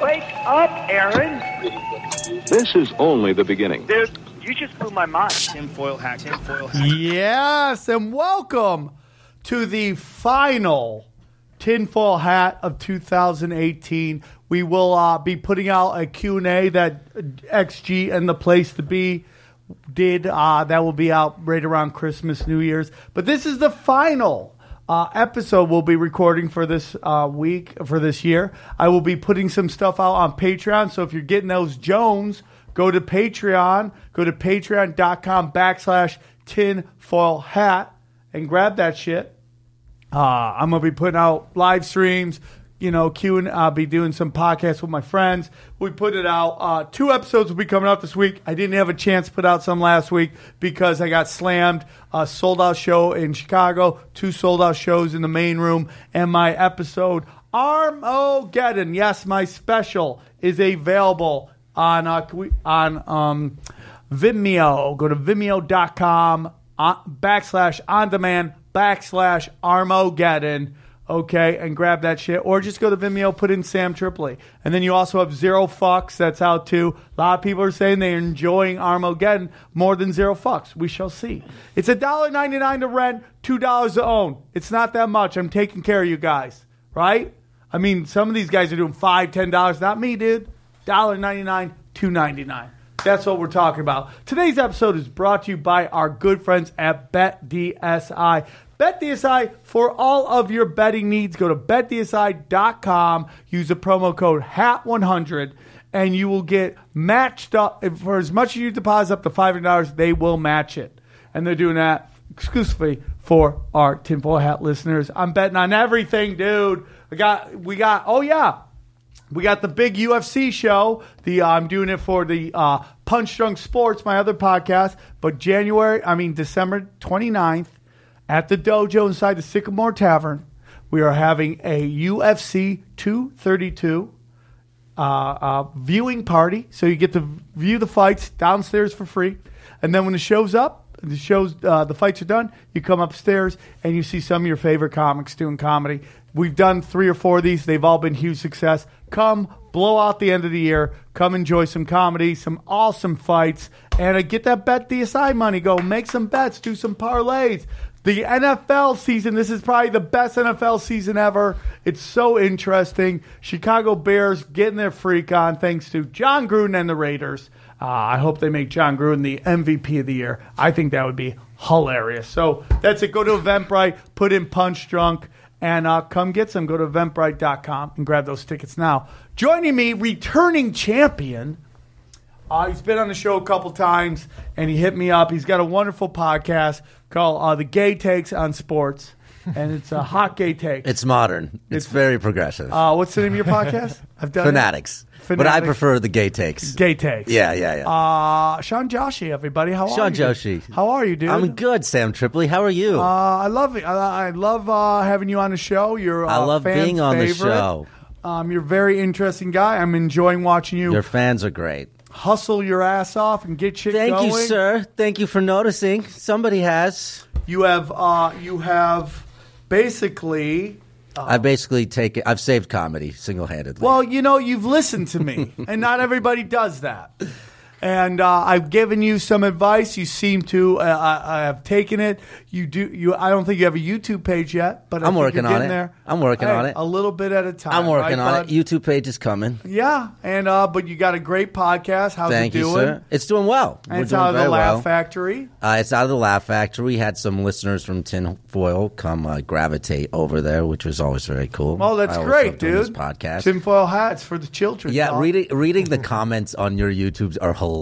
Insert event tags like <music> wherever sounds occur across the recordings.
Wake up, Aaron. This is only the beginning. Dude, you just blew my mind. Tinfoil hat, tinfoil hat. Yes, and welcome to the final tinfoil hat of 2018. We will uh, be putting out a Q&A that XG and the place to be did. Uh, that will be out right around Christmas, New Year's. But this is the final uh, episode we'll be recording for this uh, week, for this year. I will be putting some stuff out on Patreon. So if you're getting those Jones, go to Patreon. Go to patreon.com backslash tinfoil hat and grab that shit. Uh, I'm gonna be putting out live streams. You know, Q and I'll be doing some podcasts with my friends. We put it out. Uh, two episodes will be coming out this week. I didn't have a chance to put out some last week because I got slammed. A sold out show in Chicago, two sold out shows in the main room, and my episode Armageddon. Yes, my special is available on uh, on um, Vimeo. Go to vimeo.com uh, backslash on demand backslash Armageddon. Okay, and grab that shit. Or just go to Vimeo, put in Sam Tripoli. And then you also have Zero Fucks. That's out too. A lot of people are saying they're enjoying Armageddon more than Zero Fucks. We shall see. It's $1.99 to rent, $2 to own. It's not that much. I'm taking care of you guys, right? I mean, some of these guys are doing five, ten dollars. Not me, dude. $1.99, $2.99. That's what we're talking about. Today's episode is brought to you by our good friends at BetDSI. BetDSI for all of your betting needs. Go to betdsi.com. Use the promo code HAT100 and you will get matched up for as much as you deposit up to $500. They will match it, and they're doing that exclusively for our tinfoil hat listeners. I'm betting on everything, dude. I got, we got. Oh yeah, we got the big UFC show. The uh, I'm doing it for the uh, Punch Drunk Sports, my other podcast. But January, I mean December 29th, at the dojo inside the Sycamore Tavern, we are having a UFC 232 uh, uh, viewing party. So you get to view the fights downstairs for free, and then when the show's up, the shows, uh, the fights are done. You come upstairs and you see some of your favorite comics doing comedy. We've done three or four of these. They've all been huge success. Come blow out the end of the year. Come enjoy some comedy, some awesome fights, and uh, get that bet DSI money. Go make some bets, do some parlays. The NFL season, this is probably the best NFL season ever. It's so interesting. Chicago Bears getting their freak on thanks to Jon Gruden and the Raiders. Uh, I hope they make Jon Gruden the MVP of the year. I think that would be hilarious. So that's it. Go to Eventbrite, put in Punch Drunk, and uh, come get some. Go to eventbrite.com and grab those tickets now. Joining me, returning champion. Uh, he's been on the show a couple times, and he hit me up. He's got a wonderful podcast called uh, "The Gay Takes on Sports," and it's a hot gay take. It's modern. It's, very progressive. uh, what's the name of your podcast? <laughs> I've done it. Fanatics. But I Fanatics. prefer the gay takes. Gay takes. Yeah, yeah, yeah. Uh, Sean Joshi, everybody. How are you? Sean you? Joshi. How are you, dude? I'm good, Sam Tripoli. How are you? Uh, I love it. I, I love uh, having you on the show. You're I uh, love fan being on the favorite. show. Um, you're a very interesting guy. I'm enjoying watching you Your fans are great. Hustle your ass off and get shit Thank going. you, sir. Thank you for noticing. Somebody has. You have uh, you have basically. I basically take it. I've saved comedy single handedly. Well, you know, you've listened to me, and not everybody does that. And uh, I've given you some advice. You seem to. Uh, I, I have taken it. You do. You. I don't think you have a YouTube page yet, but I I'm working on it. There. I'm working Hey, on it. A little bit at a time. I'm working right, on bud? it. YouTube page is coming. Yeah, and uh, but you got a great podcast. How's Thank it you, doing? sir. It's doing well. And We're it's doing out of the Laugh well. Factory. Uh, it's out of the Laugh Factory. We had some listeners from Tinfoil come uh, gravitate over there, which was always very cool. Oh, that's great, dude. This podcast. Tinfoil hats for the children. yeah, reading reading the comments on your YouTubes are hilarious.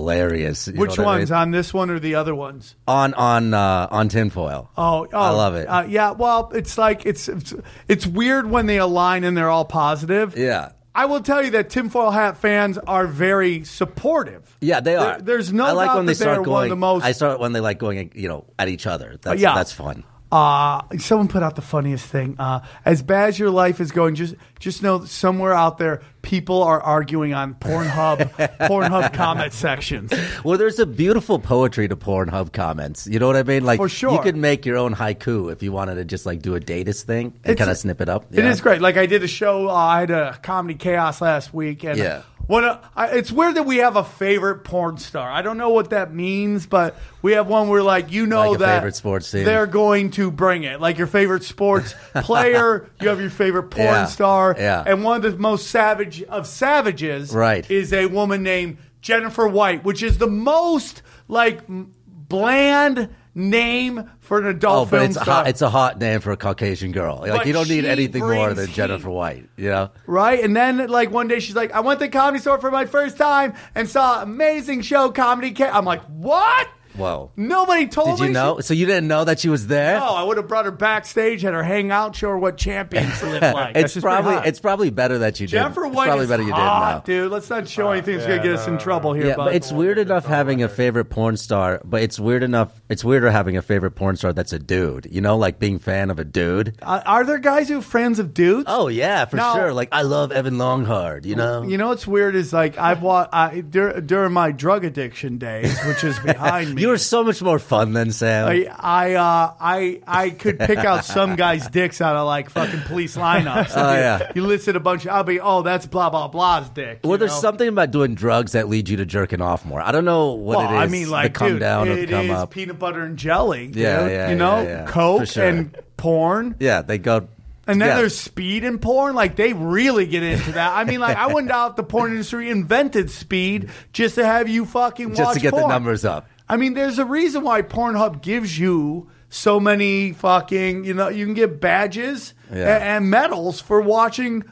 You know Which what I mean? ones on this one or the other ones? on on uh, on Tinfoil. Oh, oh I love it. Uh, yeah, well, it's like it's, it's it's weird when they align and they're all positive. Yeah. I will tell you that tinfoil hat fans are very supportive. Yeah, they are. There- there's no I like doubt when they that they are start one going. of the most- I start when they like going, you know, at each other. That's yeah. that's fun. Uh, someone put out the funniest thing. Uh, as bad as your life is going, just just know that somewhere out there, people are arguing on Pornhub <laughs> Pornhub comment sections. Well, there's a beautiful poetry to Pornhub comments. You know what I mean? Like For sure. you could make your own haiku if you wanted to just like do a Dadaist thing and It's- kind of snip it up. It Yeah. is great. Like I did a show. Uh, I had a comedy chaos last week, and Yeah. What a, I, it's weird that we have a favorite porn star. I don't know what that means, but we have one where, like, you know Like a that favorite sports team. they're going to bring it. Like your favorite sports <laughs> player, you have your favorite porn Yeah. star, Yeah. and one of the most savage of savages, Right. is a woman named Jennifer White, which is the most like m- bland name for an adult Oh, but it's a star. hot, it's a hot name for a Caucasian girl. Like But you don't need anything more than heat. Jennifer White. You know? Right? And then, like, one day she's like, I went to the comedy store for my first time and saw amazing show, Comedy Ca-. I'm like, what? Whoa. Nobody told Did me. you know? She- So you didn't know that she was there? no, I would have brought her backstage, had her hang out, show her what champions live like. <laughs> That's it's just pretty probably hot. it's probably better that you did. Jennifer It's White probably is better you hot, did know. dude. Let's not show anything that's gonna get us in trouble here. Yeah, bud. but it's weird enough having a favorite porn star, but it's weird enough. It's weirder having a favorite porn star that's a dude. You know, like being fan of a dude. Uh, are there guys who are friends of dudes? Oh yeah, for No. sure. Like I love Evan Longhard. You know. You know what's weird is like I've watched I, dur- during my drug addiction days, which is behind me. You were so much more fun than Sam. I I uh, I I could pick out some guys' dicks out of like fucking police lineups. <laughs> Oh, you, yeah. you listed a bunch. Of, I'll be oh that's blah blah blah's dick. well, there's know? something about doing drugs that leads you to jerking off more. I don't know what Well, it is. I mean, like, come dude, down or it come is up. peanut butter and jelly. Dude, Yeah, yeah, You know, yeah, yeah. coke sure. and porn. Yeah, they go. And then yeah. there's speed in porn. Like they really get into that. I mean, like I wouldn't <laughs> doubt the porn industry invented speed just to have you fucking just to get the numbers up. I mean, there's a reason why Pornhub gives you so many fucking, you know, you can get badges Yeah. and, and medals for watching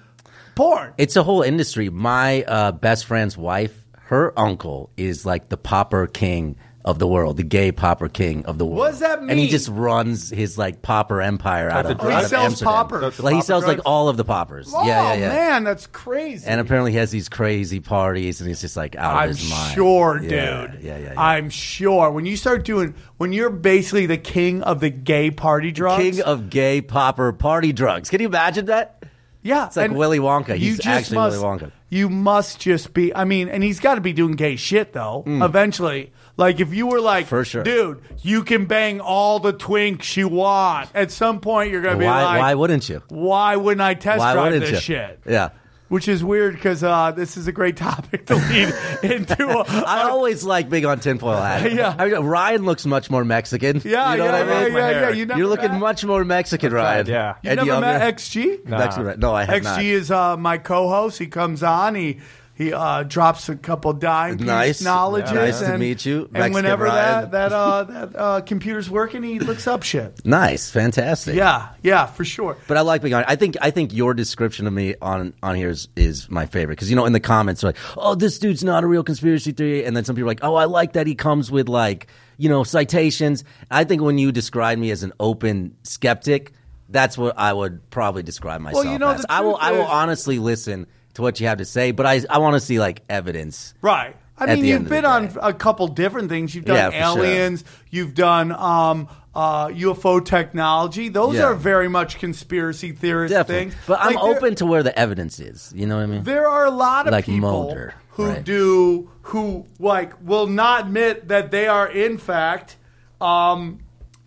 porn. It's a whole industry. My uh, best friend's wife, her uncle is like the popper king of the world, the gay popper king of the world. What does that mean? And he just runs his like popper empire out of, the out drugs? of He sells Amsterdam. poppers. Like he Popper sells like drugs? all of the poppers. Oh yeah, yeah, yeah. man, that's crazy. And apparently he has these crazy parties, and he's just like out I'm of his mind. I'm sure, dude. Yeah, yeah, yeah. yeah. I'm sure when you start doing when you're basically the king of the gay party drugs. king of gay popper party drugs. Can you imagine that? yeah, It's like and Willy Wonka. you He's just actually must, Willy Wonka. You must just be. I mean, and he's got to be doing gay shit though. Mm. Eventually, like if you were like. For sure. dude, you can bang all the twinks you want. At some point, you're gonna be Why? like, why wouldn't you? why wouldn't I test Why drive wouldn't this you? shit? Yeah. Which is weird because uh, this is a great topic to lead <laughs> into. A, I always like being on tinfoil hat. <laughs> Yeah. I mean, Ryan looks much more Mexican. yeah, you know yeah, what I yeah, mean? yeah, yeah. hair. You never You're looking met, much more Mexican, Ryan. yeah. You And never younger. met XG? Mexican, no, I have not. XG not. is uh, my co-host. He comes on. He he uh, drops a couple dime Nice. knowledges. Nice to meet you, And Mexican whenever Ryan. that that uh, that uh, computer's working, he looks up shit. <laughs> Nice, fantastic. Yeah, yeah, for sure. But I like being on. I think I think your description of me on on here is, is my favorite because you know in the comments like, oh, this dude's not a real conspiracy theory, and then some people are like, oh, I like that he comes with like you know citations. I think when you describe me as an open skeptic, that's what I would probably describe myself well, you know, as. I will truth I will honestly listen to what you have to say, but I I want to see like evidence. Right. I mean, you've end of the been on a couple different things. You've done Yeah, for sure. aliens. You've done um, uh, UFO technology. Those Yeah. are very much conspiracy theorist Definitely, things. but I'm open to where the evidence is. You know what I mean? There are a lot of Like people Mulder, who right. do who like will not admit that they are in fact um,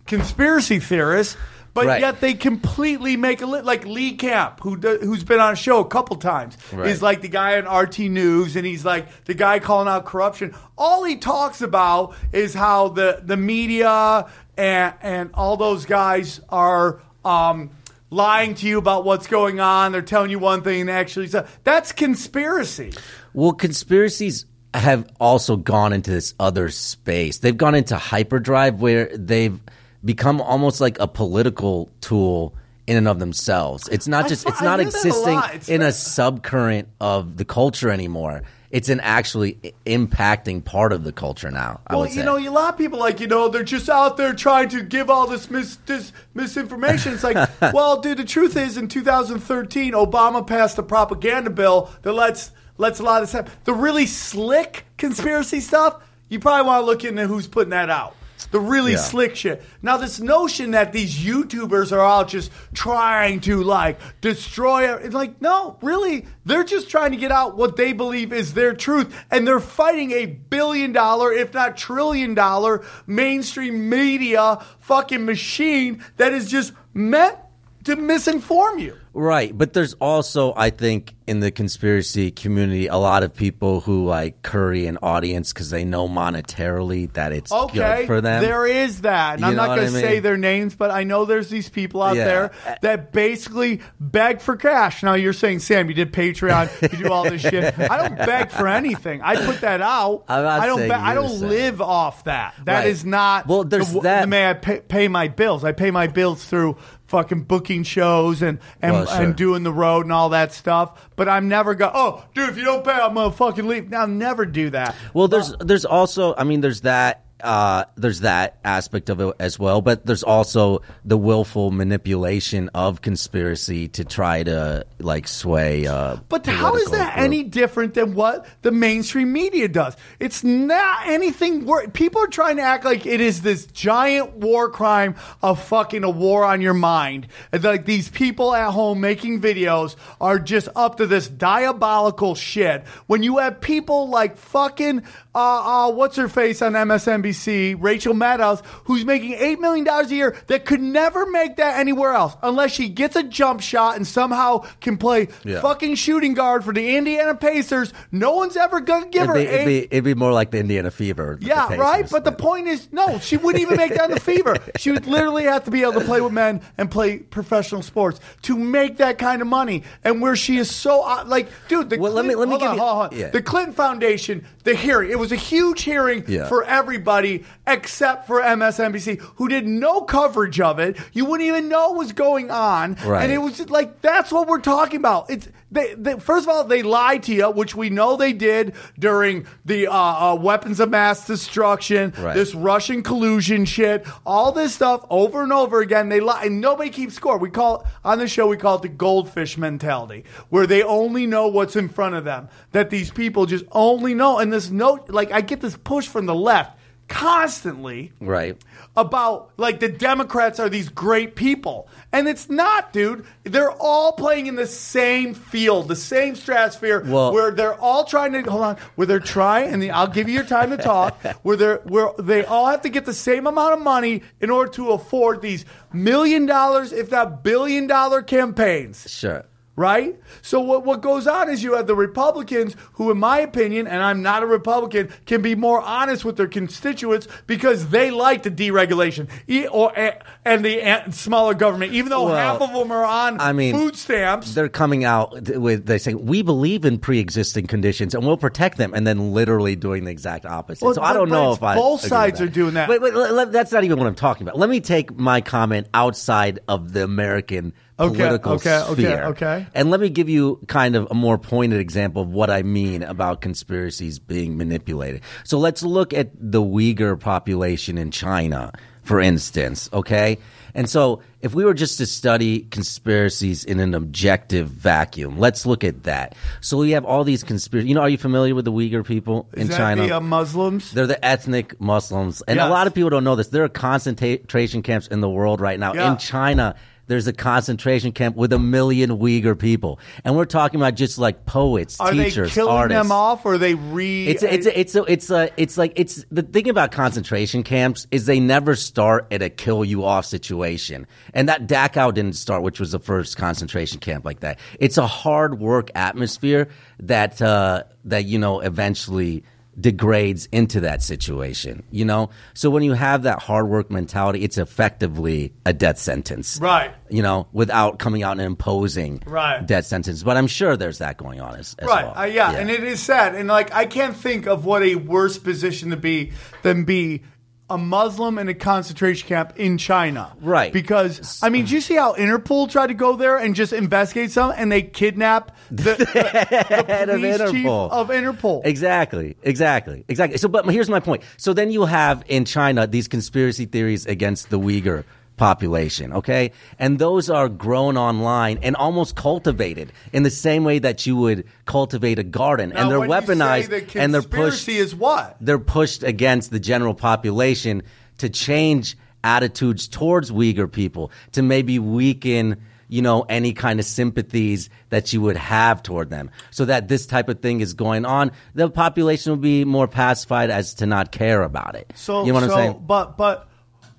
conspiracy theorists, but Right. yet they completely make a li- like Lee Camp, who do, who's been on a show a couple times, Right. is like the guy on RT News, and he's like the guy calling out corruption. All he talks about is how the the media and and all those guys are. Um, Lying to you about what's going on, they're telling you one thing and actually so that's conspiracy. Well, conspiracies have also gone into this other space. They've gone into hyperdrive where they've become almost like a political tool in and of themselves. It's not just fi- it's not that a existing. It's in a subcurrent of the culture anymore. it's an actually impacting part of the culture now. I Well, would say. you know, a lot of people like you know they're just out there trying to give all this mis this misinformation. It's like, <laughs> well, dude, the truth is, in 2013, Obama passed a propaganda bill that lets lets a lot of stuff. The really slick conspiracy stuff, you probably want to look into who's putting that out. The really Yeah. slick shit. Now, this notion that these YouTubers are all just trying to like destroy it, it's like, no, really, they're just trying to get out what they believe is their truth, and they're fighting a billion dollar, if not trillion dollar, mainstream media fucking machine that is just meant to misinform you. Right, but there's also, I think, in the conspiracy community, a lot of people who like curry an audience because they know monetarily that it's Okay, good for them. there is that. And You I'm not going I to say their names, but I know there's these people out Yeah. there that basically beg for cash. Now you're saying, Sam, you did Patreon, you do all this shit. I don't beg for anything. I put that out. I don't. Be- I don't saying. live off that. That Right. is not. Well, there's the, that- May I pay, pay my bills. I pay my bills through fucking booking shows and and, Well, sure. and doing the road and all that stuff. But I'm never go. Oh, dude, if you don't pay, I'm gonna fucking leave. I'll never do that. Well, there's there's also, I mean, there's that uh, there's that aspect of it as well, but there's also the willful manipulation of conspiracy to try to like sway. Uh, But how is that group. any different than what the mainstream media does? It's not anything. Wor- People are trying to act like it is this giant war crime of fucking a war on your mind. Like these people at home making videos are just up to this diabolical shit. When you have people like fucking uh, uh what's her face on MSNBC, Rachel Maddow, who's making eight million dollars a year that could never make that anywhere else unless she gets a jump shot and somehow can play Yeah. fucking shooting guard for the Indiana Pacers. No one's ever gonna give It'd her be, it'd, eight. be, it'd be more like the Indiana Fever. yeah, Pacers, right. But the point is, no, she wouldn't even make that in the <laughs> fever. She would literally have to be able to play with men and play professional sports to make that kind of money. And where she is so uh, like, dude, the Well, let me- let me on, give you- yeah. the Clinton Foundation, the hearing, it was a huge hearing Yeah. for everybody except for MSNBC, who did no coverage of it. You wouldn't even know what was going on, Right. and it was like that's what we're talking about. It's they, they, first of all they lied to you, which we know they did during the uh, uh, weapons of mass destruction, Right. this Russian collusion shit, all this stuff over and over again. They lie, and nobody keeps score. We call it, on the show we call it the goldfish mentality, where they only know what's in front of them. That these people just only know, and this note, like I get this push from the left constantly right. about like the Democrats are these great people. And it's not, dude. They're all playing in the same field, the same stratosphere, Well- where they're all trying to hold on, where they're trying, and the, I'll give you your time to talk, <laughs> where they're where they all have to get the same amount of money in order to afford these million dollars, if not billion dollar campaigns Sure. Right? So what what goes on is you have the Republicans who, in my opinion, and I'm not a Republican, can be more honest with their constituents because they like the deregulation e- or and the uh, smaller government, even though Well, half of them are on I mean, food stamps. They're coming out with they say we believe in pre-existing conditions and we'll protect them, and then literally doing the exact opposite. Well, so I don't know if I both sides are doing that. Wait, wait, that's not even what I'm talking about. Let me take my comment outside of the American Okay, political okay, okay, sphere. okay. And let me give you kind of a more pointed example of what I mean about conspiracies being manipulated. So let's look at the Uyghur population in China, for instance, okay? And so if we were just to study conspiracies in an objective vacuum, let's look at that. So we have all these conspiracies. You know, are you familiar with the Uyghur people in China? the uh, Muslims? They're the ethnic Muslims. And Yes. a lot of people don't know this. There are concentration camps in the world right now. Yeah. In China, there's a concentration camp with a million Uyghur people. And we're talking about just like poets, are teachers, they killing artists. them off, or are they re? It's a, it's a, it's a, it's a, it's like it's the thing about concentration camps is they never start at a kill you off situation, and that Dachau didn't start, which was the first concentration camp like that. It's a hard work atmosphere that uh, that you know eventually degrades into that situation. You know, so when you have that hard work mentality, it's effectively a death sentence, Right. You know, without coming out and imposing Right. death sentence. But I'm sure there's that going on as, as right well. uh, yeah. and it is sad and like i can't think of what a worse position to be than be a Muslim in a concentration camp in China. Right. Because, I mean, do you see how Interpol tried to go there and just investigate some and they kidnap the, <laughs> the, the Head of Interpol. of Interpol? Exactly, exactly, exactly. So, but here's my point. So then you have in China these conspiracy theories against the Uyghur population, okay? And those are grown online and almost cultivated in the same way that you would cultivate a garden. Now, and they're when you say weaponized the and they're pushed is what? they're pushed against the general population to change attitudes towards Uyghur people, to maybe weaken, you know, any kind of sympathies that you would have toward them. So that this type of thing is going on, the population will be more pacified as to not care about it. So, you know what so, I'm saying? But, but.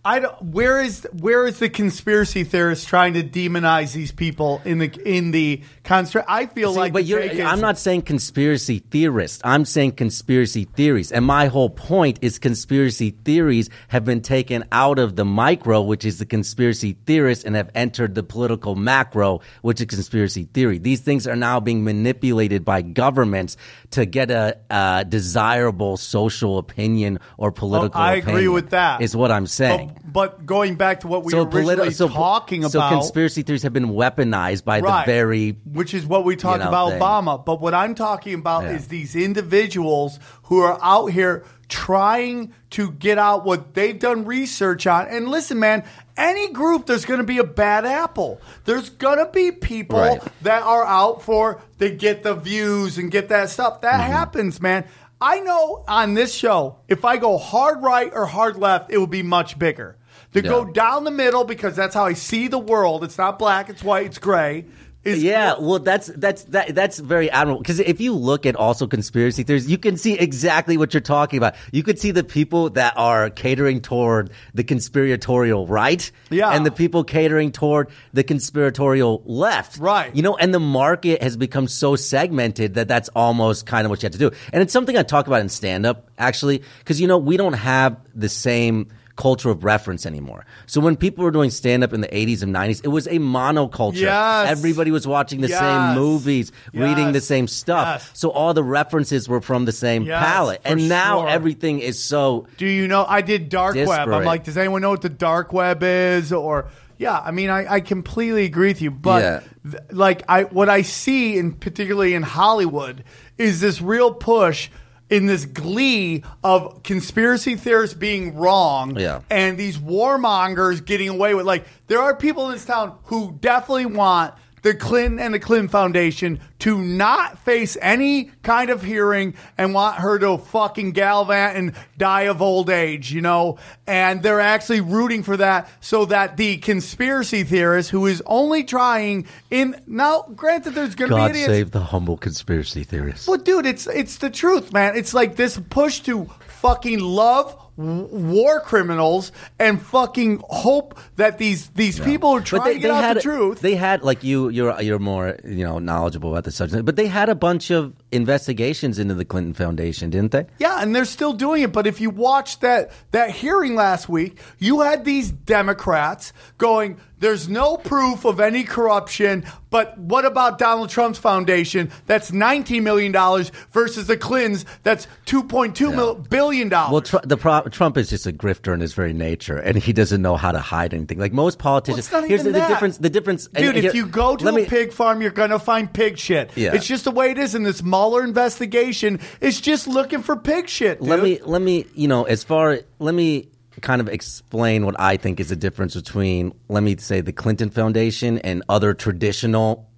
I don't, where is where is the conspiracy theorist trying to demonize these people in the in the construct? I feel See, like, but you're, is- I'm not saying conspiracy theorist. I'm saying conspiracy theories. And my whole point is conspiracy theories have been taken out of the micro, which is the conspiracy theorist, and have entered the political macro, which is conspiracy theory. These things are now being manipulated by governments to get a, a desirable social opinion or oh, political I agree with that. Is what I'm saying. But, but going back to what we so were originally politi- so, talking so about, conspiracy theories have been weaponized by right, the very which is what we talked know, about thing. Obama. But what I'm talking about Yeah. is these individuals who are out here trying to get out what they've done research on. And listen, man, any group there's going to be a bad apple. There's going to be people Right. that are out for they get the views and get that stuff. That Mm-hmm. happens, man. I know on this show, if I go hard right or hard left, it will be much bigger. To go down the middle because that's how I see the world. It's not black, it's white, it's gray. Yeah, well, that's that's that that's very admirable because if you look at also conspiracy theories, you can see exactly what you're talking about. You could see the people that are catering toward the conspiratorial right, Yeah. and the people catering toward the conspiratorial left, Right. You know, and the market has become so segmented that that's almost kind of what you have to do. And it's something I talk about in stand up actually, because you know we don't have the same culture of reference anymore. So when people were doing stand up in the 80s and 90s, it was a monoculture. Yes. Everybody was watching the Yes. same movies, reading the same stuff. Yes. So all the references were from the same Yes, palette. And now sure. everything is so Do you know? I did dark web. I'm like, does anyone know what the dark web is? Or yeah, I mean, I, I completely agree with you. But Yeah. th- like, I what I see, in particularly in Hollywood, is this real push. In this glee of conspiracy theorists being wrong, Yeah. and these warmongers getting away with, like, there are people in this town who definitely want the Clinton and the Clinton Foundation to not face any kind of hearing and want her to fucking gallivant and die of old age, you know? And they're actually rooting for that so that the conspiracy theorist who is only trying in now, granted, there's going to be God idiots. save the humble conspiracy theorists. Well, dude, it's it's the truth, man. It's like this push to fucking love war criminals and fucking hope that these these people are trying to get out had the truth. They had like you. You're you're more you know knowledgeable about the subject, but they had a bunch of investigations into the Clinton Foundation, didn't they? Yeah, and they're still doing it. But if you watched that that hearing last week, you had these Democrats going, "There's no proof of any corruption." But what about Donald Trump's foundation? That's 19 million dollars versus the Clintons. That's 2.2 mil- billion dollars. Well, tr- the pro- Trump is just a grifter in his very nature, and he doesn't know how to hide anything. Like most Well, politicians, not here's the, the difference. The difference, and Dude, if here- you go to a me- pig farm, you're gonna find pig shit. Yeah. It's just the way it is in this Investigation. is just looking for pig shit. Dude. let me let me you know as far let me kind of explain what I think is the difference between let me say the Clinton Foundation and other traditional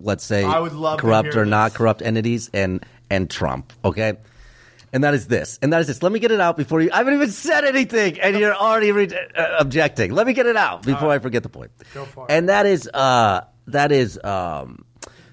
let's say I would love corrupt or not corrupt entities and and Trump okay and that is this and that is this let me get it out before you I haven't even said anything and you're already re- uh, objecting let me get it out before I forget the point Go for it. and that is uh that is um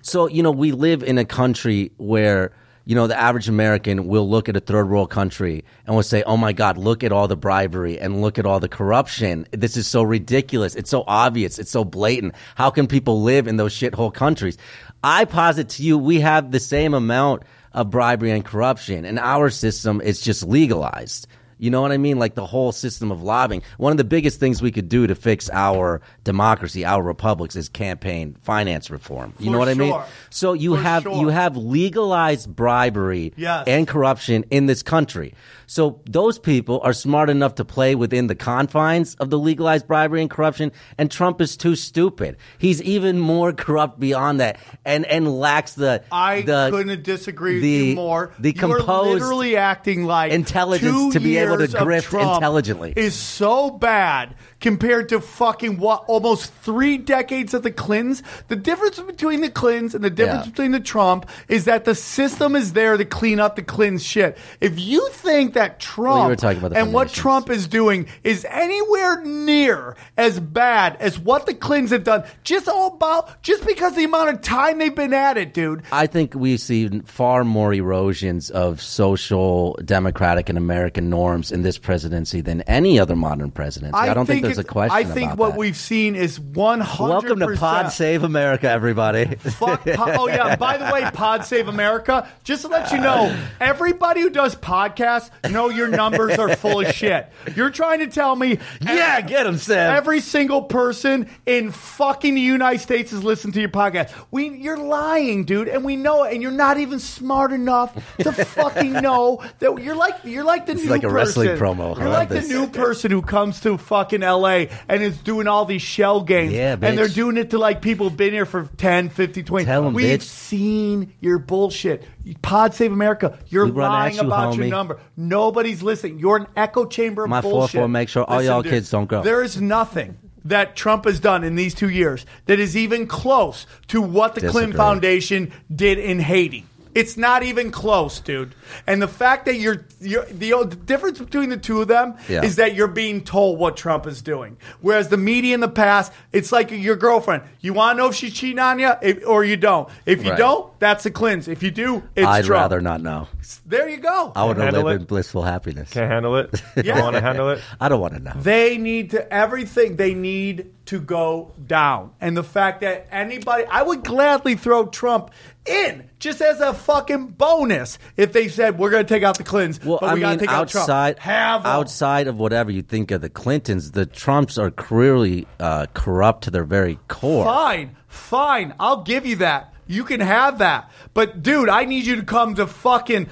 so you know we live in a country where you know the average American will look at a third world country and will say, "Oh my God, look at all the bribery and look at all the corruption. This is so ridiculous. It's so obvious. It's so blatant. How can people live in those shithole countries?" I posit to you, we have the same amount of bribery and corruption, and our system is just legalized. You know what I mean? Like the whole system of lobbying. One of the biggest things we could do to fix our democracy, our republics, is campaign finance reform. You For know what I mean? So you For have sure. you have legalized bribery Yes. and corruption in this country. So those people are smart enough to play within the confines of the legalized bribery and corruption, and Trump is too stupid. He's even more corrupt beyond that, and and lacks the I the, couldn't disagree with you more. the You're composed literally acting like intelligence to be able to grift intelligently. is so bad compared to fucking what almost three decades of the Clintons. The difference between the Clintons and the difference Yeah. between the Trump is that the system is there to clean up the Clintons shit. If you think that Trump about and what. Trump is doing is anywhere near as bad as what the Clintons have done, just all about just because the amount of time they've been at it, dude. I think we see far more erosions of social, democratic, and American norms in this presidency than any other modern presidency. I, don't think, a question. I think what that. we've seen is one hundred. Welcome to Pod Save America, everybody. Fuck. Po- oh yeah. <laughs> By the way, Pod Save America. Just to let you know, everybody who does podcasts know your numbers are full of shit. You're trying to tell me, Yeah, get 'em, Sam. Every single person in fucking the United States has listened to your podcast. We, you're lying, dude, and we know it. And you're not even smart enough to fucking know that you're like you're like the This new like a person. wrestling promo. You're like this. the new person who comes to fucking LA and is doing all these shell games. Yeah, And they're doing it to like people who've been here for 10, 50, 20. Tell 'em, We've bitch. seen your bullshit. Pod Save America. You're We run lying you, about your homie. number. Nobody's listening. You're an echo chamber of My bullshit. 4-4 make sure all y'all kids don't go. There is nothing that Trump has done in these two years that is even close to what the Clinton Foundation did in Haiti. It's not even close, dude. And the fact that you're, you're the, uh, the difference between the two of them Yeah. is that you're being told what Trump is doing. Whereas the media in the past, it's like your girlfriend. You want to know if she's cheating on you if, or you don't. If you Right. don't, that's a cleanse. If you do, it's I'd Trump. rather not know. There you go. I want to Handle live it. in blissful happiness. Can't handle it. Yeah. <laughs> You want to handle it? I don't want to know. They need to everything they need to go down. And the fact that anybody I would gladly throw Trump in just as a fucking bonus if they said we're going to take out the Clintons, Well, but I we got to take out Trump. outside Have outside of whatever you think of the Clintons, the Trumps are clearly uh, corrupt to their very core. Fine, fine. I'll give you that. You can have that. But dude, I need you to come to fucking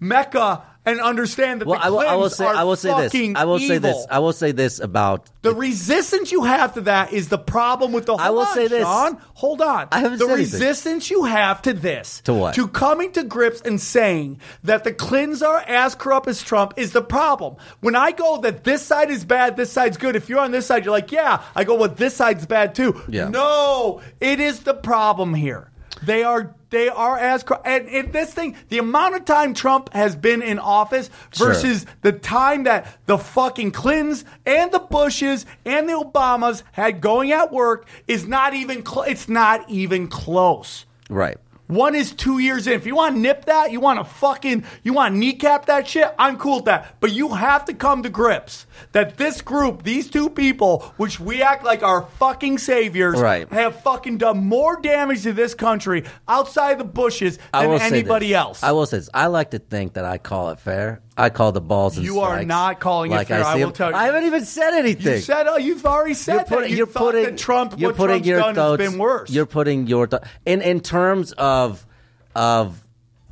Mecca and understand that Well, the I will, I will say, are I will say this. I will say this. I will say this about The resistance you have to that is the problem with the. Hold I will on, say this. Sean. Hold on. I haven't the said anything. resistance you have to this. To what? To coming to grips and saying that the Clintons are as corrupt as Trump is the problem. When I go that this side is bad, this side's good. If you're on this side, you're like, yeah. I go, well, this side's bad too. Yeah. No, it is the problem here. They are. They are as and, and this thing, the amount of time Trump has been in office Sure. versus the time that the fucking Clintons and the Bushes and the Obamas had going at work is not even cl- it's not even close. right. One is two years in. If you want to nip that, you want to fucking, you want to kneecap that shit, I'm cool with that. But you have to come to grips that this group, these two people, which we act like are fucking saviors, Right. have fucking done more damage to this country outside the Bushes than anybody else. I will say this. I like to think that I call it fair. I call the balls and You are strikes not calling it like fair, I see will tell you. I haven't even said anything. You said, oh, you've already said you're putting, that. You you're thought putting that Trump, you're what putting Trump's your done thoughts, has been worse. You're putting your th- in in terms of of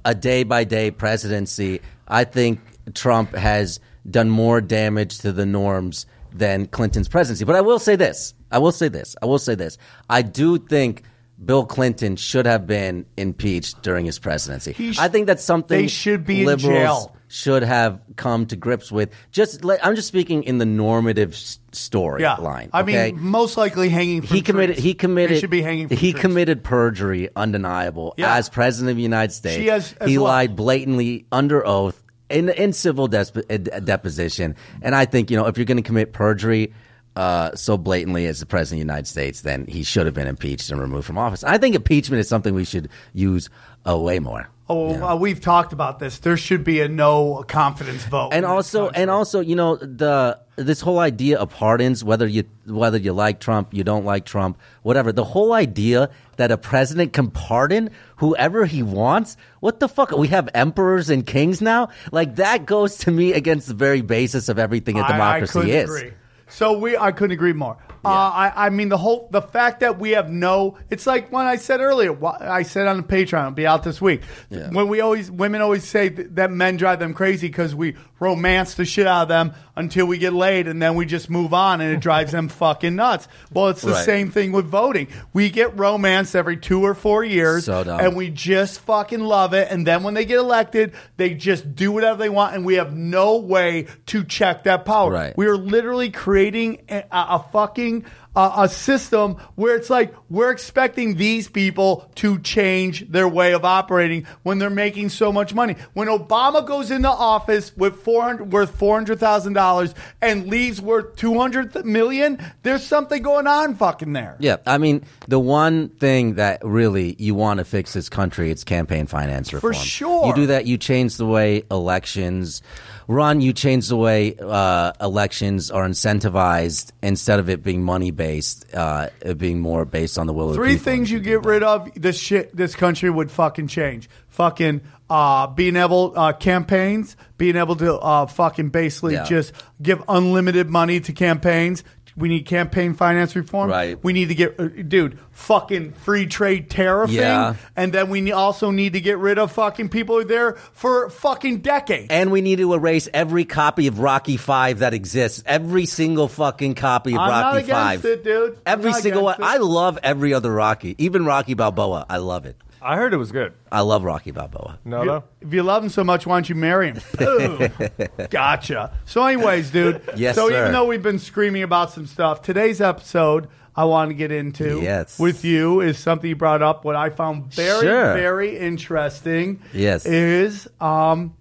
a day by day presidency. I think Trump has done more damage to the norms than Clinton's presidency. But I will say this. I will say this. I will say this. I do think. Bill Clinton should have been impeached during his presidency. He sh- I think that's something they should be in jail. Should have come to grips with. Just like, I'm just speaking in the normative s- yeah. I okay? mean, most likely hanging he committed. trees. He committed. They should be hanging He trees. committed perjury, undeniable, Yeah. as president of the United States. Has as he well. lied blatantly under oath in in civil desp- uh, deposition. And I think you know if you're going to commit perjury. Uh, so blatantly as the president of the United States, then he should have been impeached and removed from office. I think impeachment is something we should use Oh, way more. Oh, Yeah. uh, we've talked about this. There should be a no confidence vote. and also and also you know the this whole idea of pardons whether you whether you like Trump you don't like Trump whatever the whole idea that a president can pardon whoever he wants what the fuck we have emperors and kings now like that goes to me against the very basis of everything a democracy I, couldn't is Agree. So we, I couldn't agree more. Uh, I, I mean, the whole, the fact that we have no, it's like when I said earlier, wh- I said on the Patreon, it'll be out this week. Yeah. When we always, women always say th- that men drive them crazy because we romance the shit out of them until we get laid and then we just move on and it drives them <laughs> fucking nuts. Well, it's the Right. same thing with voting. We get romance every two or four years So dumb. and we just fucking love it. And then when they get elected, they just do whatever they want and we have no way to check that power. Right. We are literally creating a, a fucking uh, a system where it's like we're expecting these people to change their way of operating when they're making so much money. When Obama goes into office with 400 worth $400,000 and leaves worth 200 million, there's something going on fucking there. Yeah, I mean, the one thing that really you want to fix this country, it's campaign finance reform. For sure. You do that, you change the way elections run, you change the way uh, elections are incentivized instead of it being money based, uh, it being more based on the will of the Three people. things you get rid of, this shit, this country would fucking change. Fucking uh, being able uh, campaigns, being able to uh, fucking basically Yeah. just give unlimited money to campaigns. We need campaign finance reform. Right. We need to get, uh, dude, fucking free trade tariffing. Yeah. And then we also need to get rid of fucking people who are there for fucking decades. And we need to erase every copy of Rocky Five that exists. Every single fucking copy of I'm Rocky Five. it, dude. Every single one. against I love every other Rocky, even Rocky Balboa. I love it. I heard it was good. I love Rocky Balboa. No, If no. you, if you love him so much, why don't you marry him? <laughs> Boom. <laughs> gotcha. So, anyways, dude. Yes, So, sir. even though we've been screaming about some stuff, today's episode I want to get into Yes. with you is something you brought up. What I found very, Sure. very interesting. Yes. Is um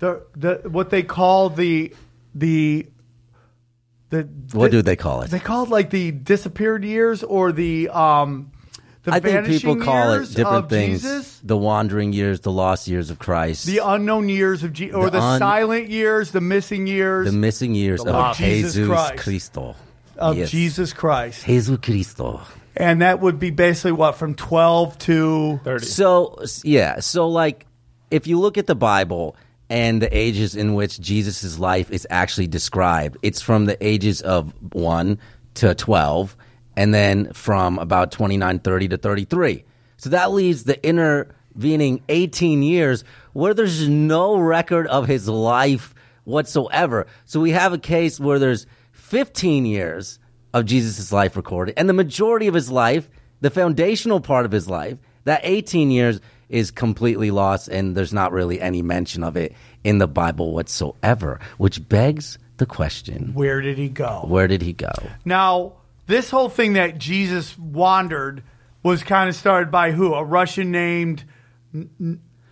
the the what they call the the the What the- do they call it? They call it like the disappeared years or the um. The I think people call it different things. Jesus? The wandering years, the lost years of Christ, The unknown years of Je- or The the, un- silent years, the missing years the missing years The of lost Jesus Jesus Christ. Cristo. of Yes. Jesus Christ. Jesus Cristo. And that would be basically what from 12 to 30. So yeah, so like if you look at the Bible and the ages in which Jesus' life is actually described, it's from the ages of 1 to 12 and then from about 29 30 to 33. So that leaves the intervening 18 years where there's no record of his life whatsoever. So we have a case where there's 15 years of Jesus' life recorded, and the majority of his life, the foundational part of his life, that 18 years is completely lost, and there's not really any mention of it in the Bible whatsoever, which begs the question where did he go? where did he go? Now, this whole thing that Jesus wandered was kind of started by who? A Russian named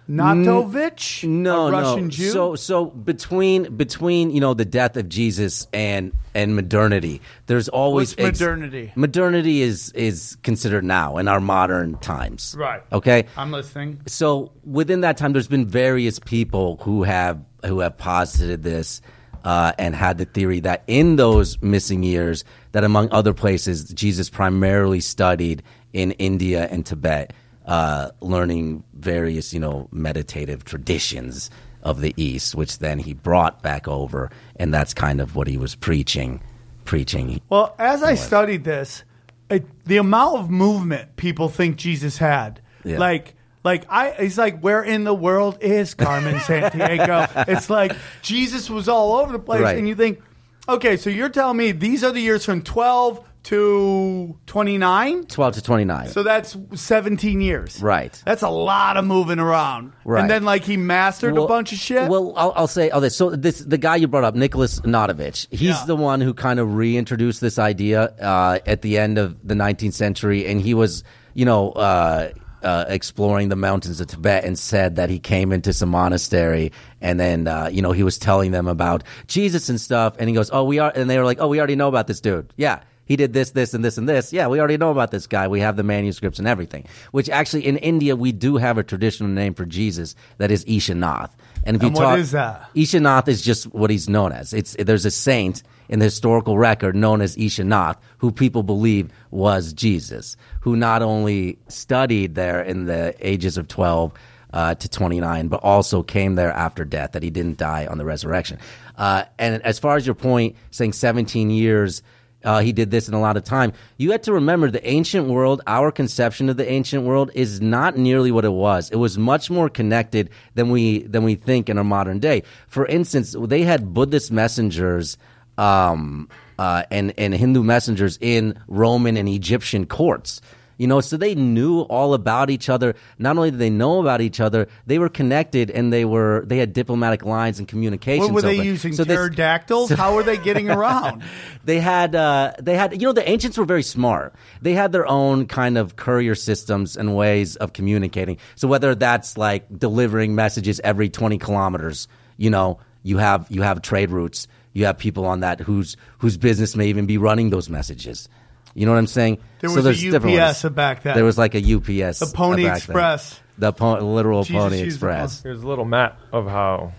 Notovich? No, a Russian no. Jew? So, so between between you know the death of Jesus and and modernity, there's always modernity? modernity is is considered now in our modern times. Right. Okay. I'm listening. so within that time, there's been various people who have who have posited this uh, and had the theory that in those missing years, that among other places, Jesus primarily studied in India and Tibet, uh, learning various you know meditative traditions of the East, which then he brought back over, and that's kind of what he was preaching, preaching. Well, as I studied this, it, the amount of movement people think Jesus had, Yeah. like, like I, it's like, where in the world is Carmen <laughs> Sandiego? it's like Jesus was all over the place, Right. and you think, okay, so you're telling me these are the years from 12 to 29? Twelve to twenty nine. So that's 17 years. Right. That's a lot of moving around. Right. And then, like, he mastered a bunch of shit. Well, I'll, I'll say, oh, this. So this, the guy you brought up, Nicholas Notovich, he's Yeah. the one who kind of reintroduced this idea uh, at the end of the 19th century, and he was, you know. Uh, uh, exploring the mountains of Tibet and said that he came into some monastery and then uh, you know he was telling them about Jesus and stuff and he goes oh we are and they were like oh we already know about this dude yeah he did this, this, and this, and this. Yeah, we already know about this guy. We have the manuscripts and everything. Which actually, in India, we do have a traditional name for Jesus that is Ishanath. And if you And what talk, is that? Ishanath is just what he's known as. It's there's a saint in the historical record known as Ishanath, who people believe was Jesus, who not only studied there in the ages of twelve uh, to twenty nine, but also came there after death. That he didn't die on the resurrection. Uh, and as far as your point, saying seventeen years. Uh, he did this in a lot of time. You have to remember the ancient world, our conception of the ancient world is not nearly what it was. It was much more connected than we than we think in our modern day. For instance, they had Buddhist messengers um, uh, and and Hindu messengers in Roman and Egyptian courts. You know, so they knew all about each other. Not only did they know about each other, they were connected and they were they had diplomatic lines and communications. What were they open. using? So pterodactyls? <laughs> How were they getting around? <laughs> they had uh, they had you know the ancients were very smart. They had their own kind of courier systems and ways of communicating. So whether that's like delivering messages every twenty kilometers, you know, you have you have trade routes. You have people on that whose whose business may even be running those messages. You know what I'm saying? There So was a there's different UPS back then. There was like a UPS, The Pony back then. Express. the po- literal Jesus Pony used the Express. Here's a little map of how.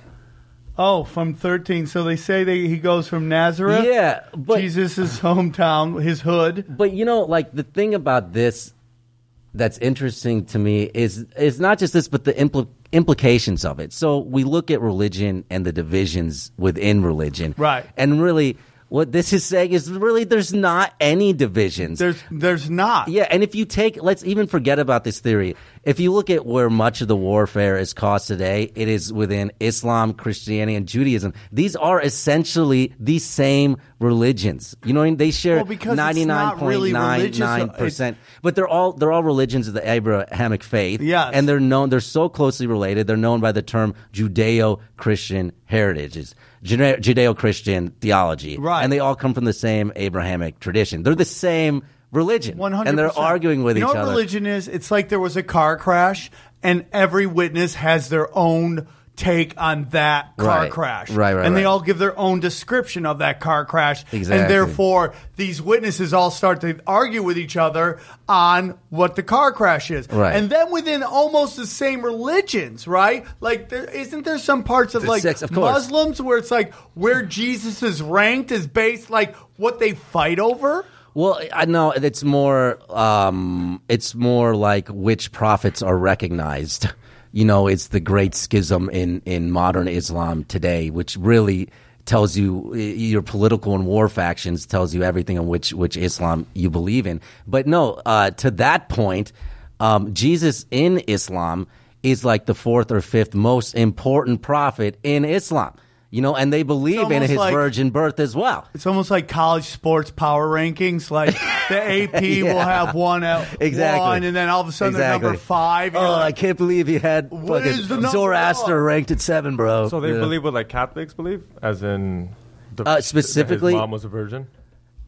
Oh, from 13. So they say they, he goes from Nazareth. Yeah, but Jesus' hometown, his hood. But you know, like the thing about this that's interesting to me is is not just this, but the impl- implications of it. So we look at religion and the divisions within religion, Right. And really, what this is saying is really there's not any divisions. There's there's not. Yeah, and if you take, let's even forget about this theory. If you look at where much of the warfare is caused today, it is within Islam, Christianity, and Judaism. These are essentially the same religions. You know, what I mean? they share it's ninety nine point nine nine percent, but they're all they're all religions of the Abrahamic faith. Yes. and they're known. They're so closely related. They're known by the term Judeo-Christian heritages. Judeo Christian theology. Right. And they all come from the same Abrahamic tradition. They're the same religion. One hundred. And they're arguing with you each know what other. religion is? It's like there was a car crash, and every witness has their own take on that car Right. crash. Right, right, And they all give their own description of that car crash. Exactly. And therefore, these witnesses all start to argue with each other on what the car crash is. Right. And then within almost the same religions, right? Like, there, isn't there some parts of The like six, of. Muslims where it's like where Jesus is ranked is based like what they fight over? Well, I know it's more. Um, it's more like which prophets are recognized. You know, it's the great schism in in modern Islam today, which really tells you your political and war factions tells you everything on which which Islam you believe in. But no, uh, to that point, um, Jesus in Islam is like the fourth or fifth most important prophet in Islam. You know, and they believe in his like- virgin birth as well. It's almost like college sports power rankings. Like the <laughs> AP will have one at Exactly. one, and then all of a sudden they're number five. Oh, you're I can't believe he had What fucking is the number Zoroaster ranked at seven, bro. So they Yeah. believe what like Catholics believe, as in the, Uh, specifically- his mom was a virgin.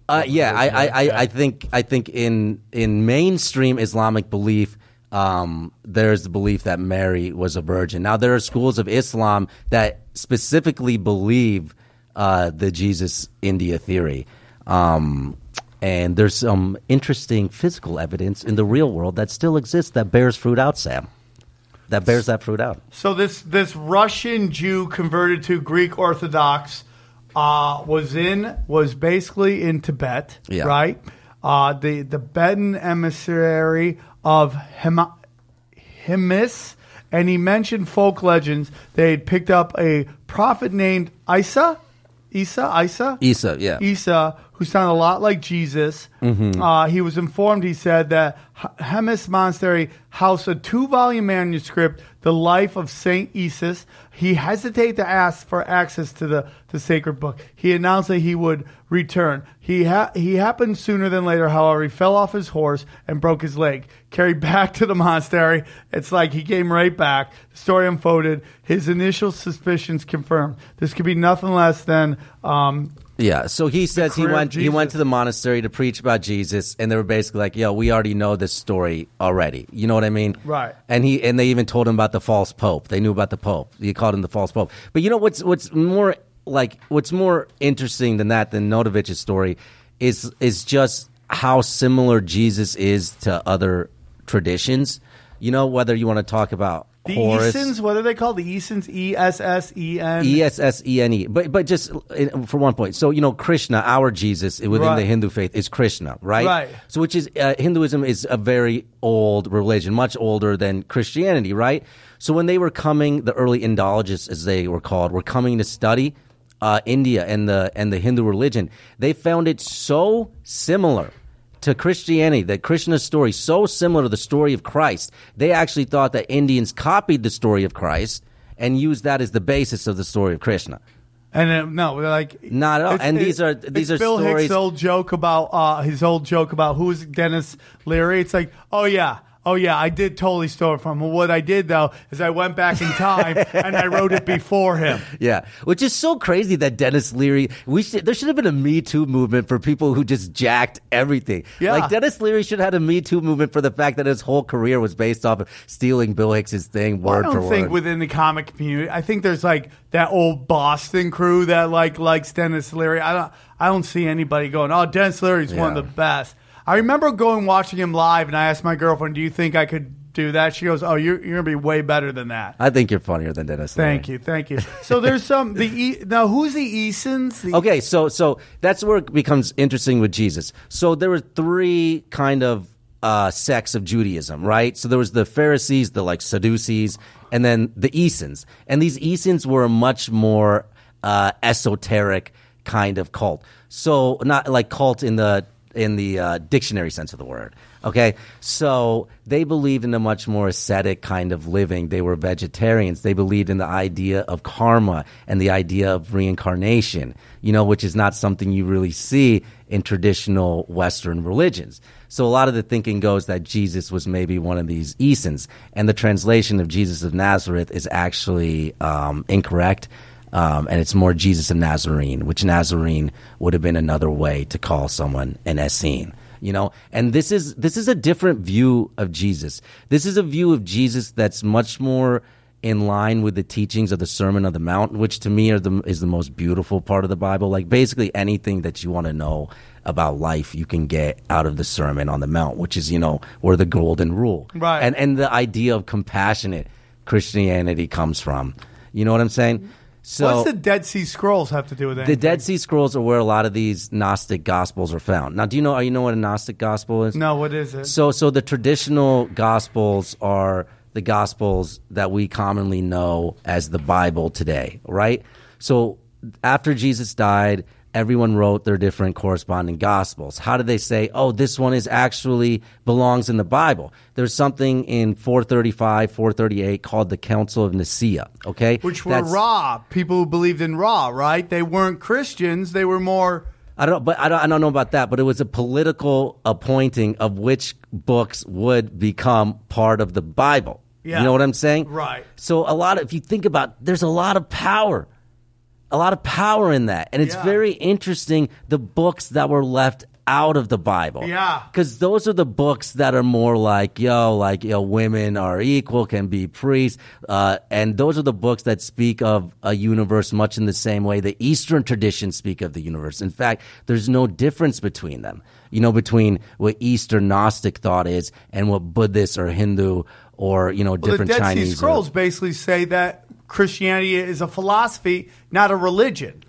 Uh, yeah, I, I, I, I think I think in in mainstream Islamic belief, um, there's the belief that Mary was a virgin. Now there are schools of Islam that specifically believe uh, the Jesus India theory. Um, and there's some interesting physical evidence in the real world that still exists that bears fruit out, Sam. That bears that fruit out. So this this Russian Jew converted to Greek Orthodox uh, was in was basically in Tibet, Yeah. right? Uh, the the Tibetan emissary of Hema, Hemis, and he mentioned folk legends. They had picked up a prophet named Isa, Isa, Isa, Isa, yeah. Isa, who sounded a lot like Jesus. Uh, he was informed, he said, that Hemis Monastery housed a two volume manuscript, The Life of Saint Isis. He hesitated to ask for access to the, the sacred book. He announced that he would return. He, ha- he happened sooner than later, however. He fell off his horse and broke his leg. Carried <laughs> back to the monastery. It's like he came right back. The story unfolded. His initial suspicions confirmed. This could be nothing less than. Um, Yeah, so he says he went he went to the monastery to preach about Jesus, and they were basically like, "Yo, we already know this story already." You know what I mean? Right. And he and they even told him about the false pope. They knew about the pope. He called him the false pope. But you know what's what's more like what's more interesting than that than Notovich's story is is just how similar Jesus is to other traditions. You know, whether you want to talk about The Horus, Easons, what are they called? The Easons, E S S E N. E S S E N E. But but just for one point, so you know, Krishna, our Jesus within Right. the Hindu faith is Krishna, right? Right. So which is uh, Hinduism is a very old religion, much older than Christianity, right? So when they were coming, the early Indologists, as they were called, were coming to study uh, India and the and the Hindu religion. They found it so similar to Christianity, that Krishna's story so similar to the story of Christ, they actually thought that Indians copied the story of Christ and used that as the basis of the story of Krishna. And uh, no, they're like Not at all. And these are- these are Bill stories- Hicks' old joke about uh, his old joke about who's Denis Leary. It's like, oh yeah, oh yeah, I did totally steal it from him. What I did though is I went back in time <laughs> and I wrote it before him. Yeah, which is so crazy that Denis Leary. We should there should have been a Me Too movement for people who just jacked everything. Yeah. like Denis Leary should have had a Me Too movement for the fact that his whole career was based off of stealing Bill Hicks's thing word I don't think word. within the comic community. I think there's like that old Boston crew that like likes Denis Leary. I don't. I don't see anybody going. Oh, Denis Leary's one of the best. I remember going watching him live, and I asked my girlfriend, "Do you think I could do that?" She goes, "Oh, you're you're gonna be way better than that." I think you're funnier than Denis. Leary. Thank you, thank you. So there's some the e, now who's the Easons? The, Okay, so so that's where it becomes interesting with Jesus. So there were three kind of uh, sects of Judaism, right? So there was the Pharisees, the like Sadducees, and then the Essenes. And these Essenes were a much more uh, esoteric kind of cult. So not like cult in the in the uh, dictionary sense of the word. Okay, so they believed in a much more ascetic kind of living. They were vegetarians. They believed in the idea of karma and the idea of reincarnation, you know, which is not something you really see in traditional Western religions. So a lot of the thinking goes that Jesus was maybe one of these Essenes, and the translation of Jesus of Nazareth is actually um, incorrect. Um, and it's more Jesus of Nazarene, which Nazarene would have been another way to call someone an Essene you know? And this is this is a different view of jesus. This is a view of jesus that's much more in line with the teachings of the sermon of the mount which to me are the, is the most beautiful part of the bible. Like basically anything that you want to know about life you can get out of the sermon on the mount which is you know where the golden rule. Right. and and the idea of compassionate christianity comes from. You know what i'm saying so What's the Dead Sea Scrolls have to do with that? the? Dead Sea Scrolls are where a lot of these Gnostic Gospels are found. Now, do you know? You know what a Gnostic Gospel is? No, what is it? So, so the traditional Gospels are the Gospels that we commonly know as the Bible today, right? So, after Jesus died, everyone wrote their different corresponding Gospels. How did they say, "Oh, this one is actually belongs in the Bible"? There's something in 435, 438 called the Council of Nicaea. Okay, Which were That's- Ra people who believed in Ra, right? They weren't Christians. They were more. I don't, but I don't, I don't know about that. But it was a political appointing of which books would become part of the Bible. Yeah. You know what I'm saying? Right. So a lot of, if you think about, there's a lot of power, a lot of power in that, and it's Yeah. very interesting the books that were left out of the Bible. Yeah. Because those are the books that are more like, yo, like, yo, women are equal, can be priests. Uh, and those are the books that speak of a universe much in the same way the Eastern traditions speak of the universe. In fact, there's no difference between them, you know, between what Eastern Gnostic thought is and what Buddhist or Hindu or, you know, Well, the different Dead Chinese. Or- Scrolls basically say that Christianity is a philosophy, not a religion.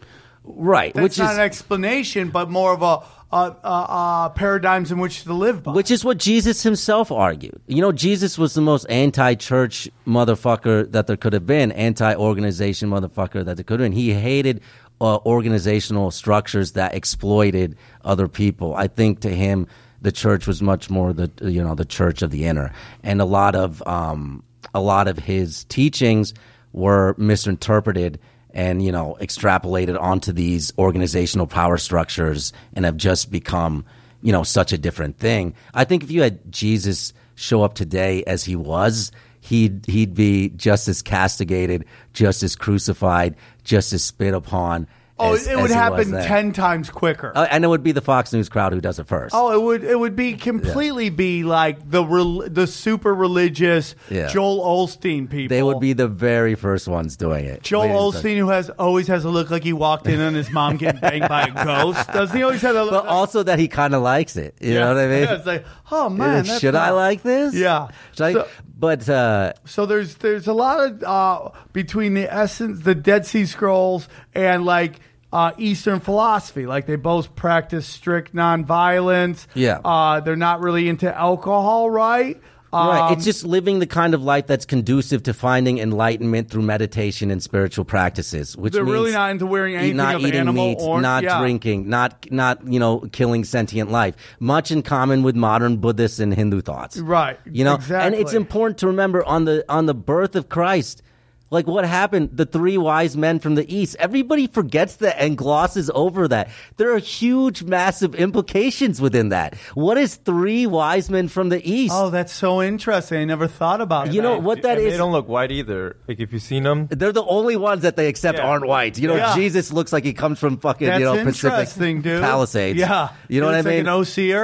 right. That's which not is, an explanation, but more of a, a, a, a paradigms in which to live by. Which is what Jesus himself argued. You know, Jesus was the most anti-church motherfucker that there could have been, anti-organization motherfucker that there could have been. He hated uh, organizational structures that exploited other people. I think to him, the church was much more the you know the church of the inner, and a lot of um, a lot of his teachings were misinterpreted and you know extrapolated onto these organizational power structures and have just become you know such a different thing. I think if you had Jesus show up today as he was, he'd he'd be just as castigated, just as crucified, just as spit upon Oh, as- it would happen ten times quicker. Uh, and it would be the Fox News crowd who does it first. Oh, it would it would be completely be like the rel- the super religious Yeah. Joel Osteen people. they would be the very first ones doing it. Joel Osteen, who has always has a look like he walked in on his mom getting banged by a ghost. Doesn't he always have that look? But also that he kind of likes it. You know what I mean? Yeah, it's like, oh man, that's Should I like this? Yeah. So- but uh, So there's there's a lot of uh, between the essence, the Dead Sea Scrolls, and like uh, Eastern philosophy. Like they both practice strict nonviolence. Yeah. uh, they're not really into alcohol, right? right, Um, it's just living the kind of life that's conducive to finding enlightenment through meditation and spiritual practices. Which They're means really not into wearing anything not of eating animal meat, or- not yeah. drinking, not not you know killing sentient life. Much in common with modern Buddhist and Hindu thoughts. Right, You know, and it's important to remember on the on the birth of Christ. Like what happened, the three wise men from the east. Everybody forgets that and glosses over that. There are huge, massive implications within that. What is three wise men from the east? Oh, that's so interesting. I never thought about it. You know what that and is? They don't look white either. Like if you've seen them, They're the only ones that they accept Yeah. aren't white. You know, Yeah. Jesus looks like he comes from fucking That's you know Pacific dude. Palisades. Yeah, you know He what I looks like mean? An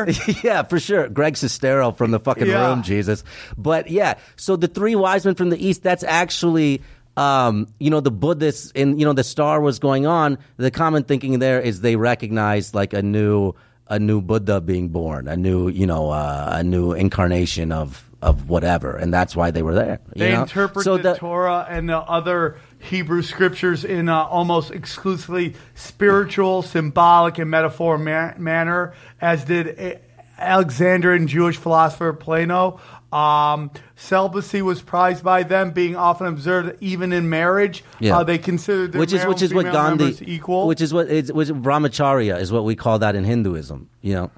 OCer. <laughs> yeah, for sure. Greg Sestero from the fucking Yeah. room, Jesus. But yeah, so the three wise men from the east, that's actually um, you know, the Buddhists in you know, the star was going on, the common thinking there is they recognized like a new a new Buddha being born, a new, you know, uh, a new incarnation of of whatever, and that's why they were there. you They know? interpret so the the- Torah and the other Hebrew scriptures in a almost exclusively spiritual, symbolic, and metaphor ma- manner, as did A- Alexandrian Jewish philosopher Plano. Um, celibacy was prized by them, being often observed even in marriage. Yeah. Uh, they considered which is which is what Gandhi equal. which is what it's which brahmacharya is what we call that in Hinduism. You know,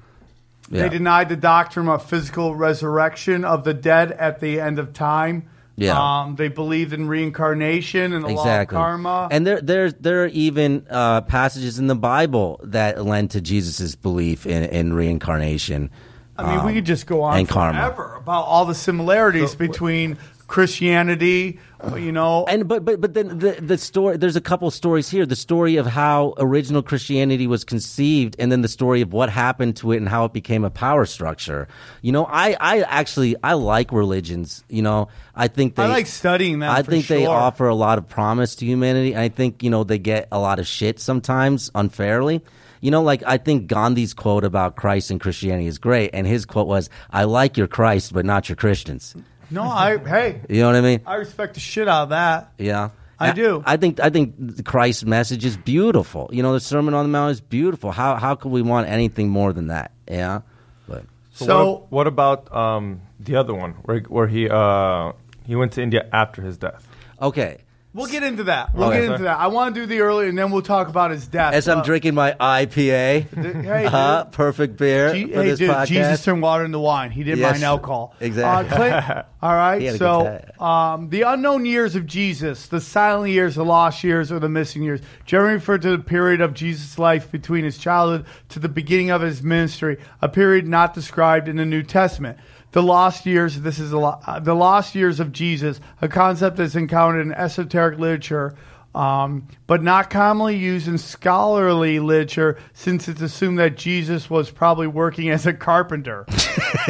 They denied the doctrine of physical resurrection of the dead at the end of time. Yeah. Um, they believed in reincarnation and the exactly. law of karma. And there there there are even uh, passages in the Bible that lend to Jesus' belief in, in reincarnation. I mean, we um, could just go on and karma. forever about all the similarities between Christianity, you know. And but but but then the the story there's a couple stories here. The story of how original Christianity was conceived, and then the story of what happened to it and how it became a power structure. You know, I I actually I like religions. You know, I think they I like studying them. I for think they offer a lot of promise to humanity. I think you know they get a lot of shit sometimes unfairly. You know, like I think Gandhi's quote about Christ and Christianity is great, and his quote was, "I like your Christ, but not your Christians." No, I hey, <laughs> You know what I mean? I respect the shit out of that. Yeah. I do. I think I think the Christ's message is beautiful. You know, the Sermon on the Mount is beautiful. How how could we want anything more than that? Yeah. But So, So, what, what about um, the other one where where he uh, he went to India after his death? okay. We'll get into that. We'll Okay. get into that. I want to do the early, and then we'll talk about his death. As I'm Uh, drinking my IPA, hey, uh, <laughs> dude. perfect beer Je- for hey, this dude, podcast. Jesus turned water into wine. He didn't Yes, mind alcohol. exactly. Uh, Clint, <laughs> all right. He had a So, good um, the unknown years of Jesus, the silent years, the lost years, or the missing years, generally refer to the period of Jesus' life between his childhood to the beginning of his ministry, a period not described in the New Testament. The lost years. This is lo- uh, the lost years of Jesus, a concept that's encountered in esoteric literature. Um, but not commonly used in scholarly literature since it's assumed that Jesus was probably working as a carpenter.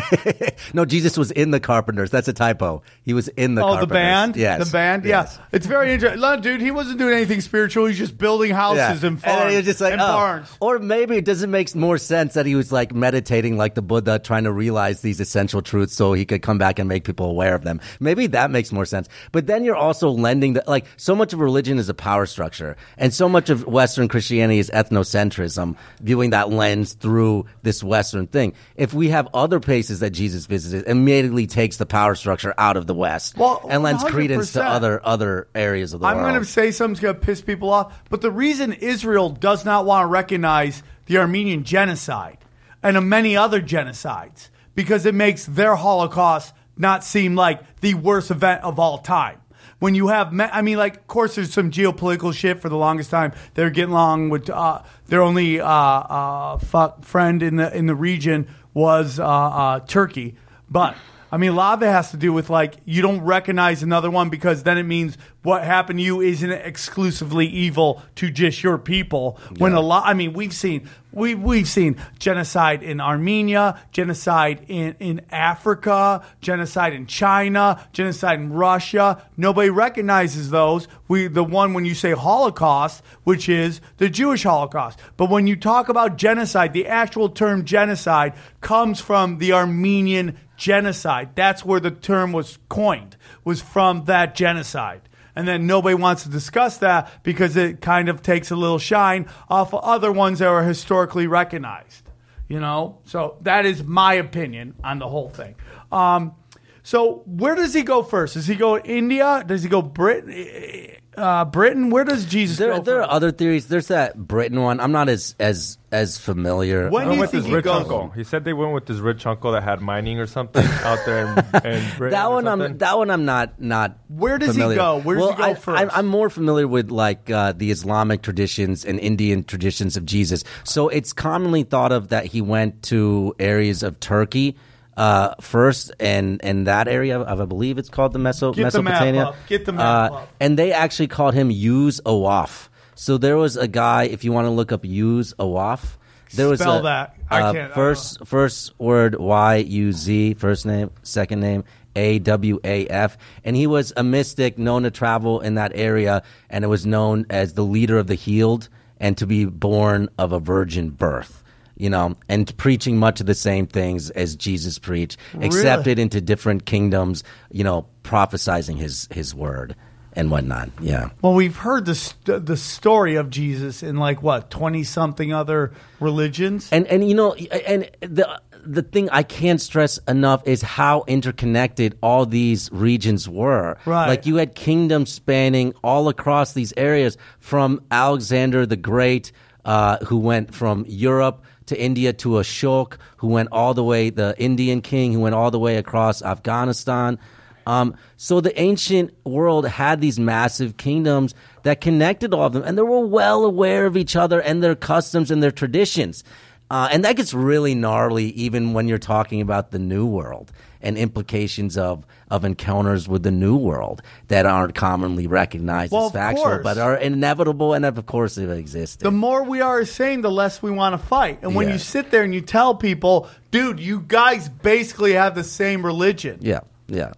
<laughs> no, Jesus was in the Carpenters. That's a typo. He was in the oh, Carpenters. the band? Yes. The band? Yes. Yeah. It's very interesting. No, dude, he wasn't doing anything spiritual. He's just building houses and farms. he was just like, and oh. barns. Or maybe it doesn't make more sense that he was like meditating like the Buddha, trying to realize these essential truths so he could come back and make people aware of them. Maybe that makes more sense. But then you're also lending the, like, so much of religion is a power structure. And so much of Western Christianity is ethnocentrism, viewing that lens through this Western thing. If we have other places that Jesus visited, immediately takes the power structure out of the West Well, and lends credence to other, other areas of the world. I'm going to say something's going to piss people off, but the reason Israel does not want to recognize the Armenian genocide and many other genocides because it makes their Holocaust not seem like the worst event of all time. When you have, me- I mean, like, of course, there's some geopolitical shit. For the longest time, they're getting along with uh, their only uh, uh, fuck friend in the in the region was uh, uh, Turkey, but I mean, a lot of it has to do with like you don't recognize another one because then it means what happened to you isn't exclusively evil to just your people. When a lot, I mean, we've seen we we've seen genocide in Armenia, genocide in in Africa, genocide in China, genocide in Russia. Nobody recognizes those. We the one when you say Holocaust, which is the Jewish Holocaust. But when you talk about genocide, the actual term genocide comes from the Armenian genocide. That's where the term was coined, was from that genocide. And then nobody wants to discuss that because it kind of takes a little shine off of other ones that are historically recognized. You know? So that is my opinion on the whole thing. Um, so where does he go first? Does he go India? Does he go Britain? Uh, Britain? Where does Jesus There, go there are other theories. There's that Britain one. I'm not as as as familiar. When Went do you with think his he rich goes? uncle. He said they went with his rich uncle that had mining or something <laughs> out there in, in <laughs> Britain. that one. I'm that one, I'm not not. Where does he go? Where does well, he go I, first? I'm, I'm more familiar with like uh, the Islamic traditions and Indian traditions of Jesus. So it's commonly thought of that he went to areas of Turkey. Uh, first, and and that area of I believe it's called the Meso- Get the map Mesopotamia. up. Get the map Uh, up. And they actually called him Yuz Awaf. So there was a guy. If you want to look up Yuz Awaf, there was Spell a, that. I uh, can't- First first word Y U Z, first name, second name A W A F, and he was a mystic known to travel in that area, and it was known as the leader of the healed and to be born of a virgin birth. You know, and preaching much of the same things as Jesus preached, accepted into different kingdoms. You know, prophesizing his his word and whatnot. Yeah. Well, we've heard the st- the story of Jesus in like what twenty something other religions. And and you know and the the thing I can't stress enough is how interconnected all these regions were. Right. Like you had kingdoms spanning all across these areas from Alexander the Great, uh, who went from Europe to India to Ashok, who went all the way, the Indian king, who went all the way across Afghanistan. Um, so the ancient world had these massive kingdoms that connected all of them, and they were well aware of each other and their customs and their traditions. Uh, and that gets really gnarly even when you're talking about the new world and implications of, of encounters with the new world that aren't commonly recognized Well, as factual, but are inevitable and of course have existed. the more we are saying, the less we want to fight. And when Yeah. you sit there and you tell people, dude, you guys basically have the same religion. yeah, yeah.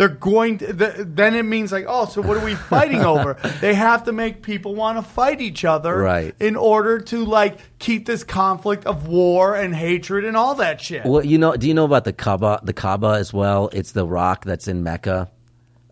They're going to, th- then it means like, oh, so what are we fighting <laughs> over? They have to make people want to fight each other Right. in order to like keep this conflict of war and hatred and all that shit. Well, you know, do you know about the Kaaba? The Kaaba as well. It's the rock that's in Mecca.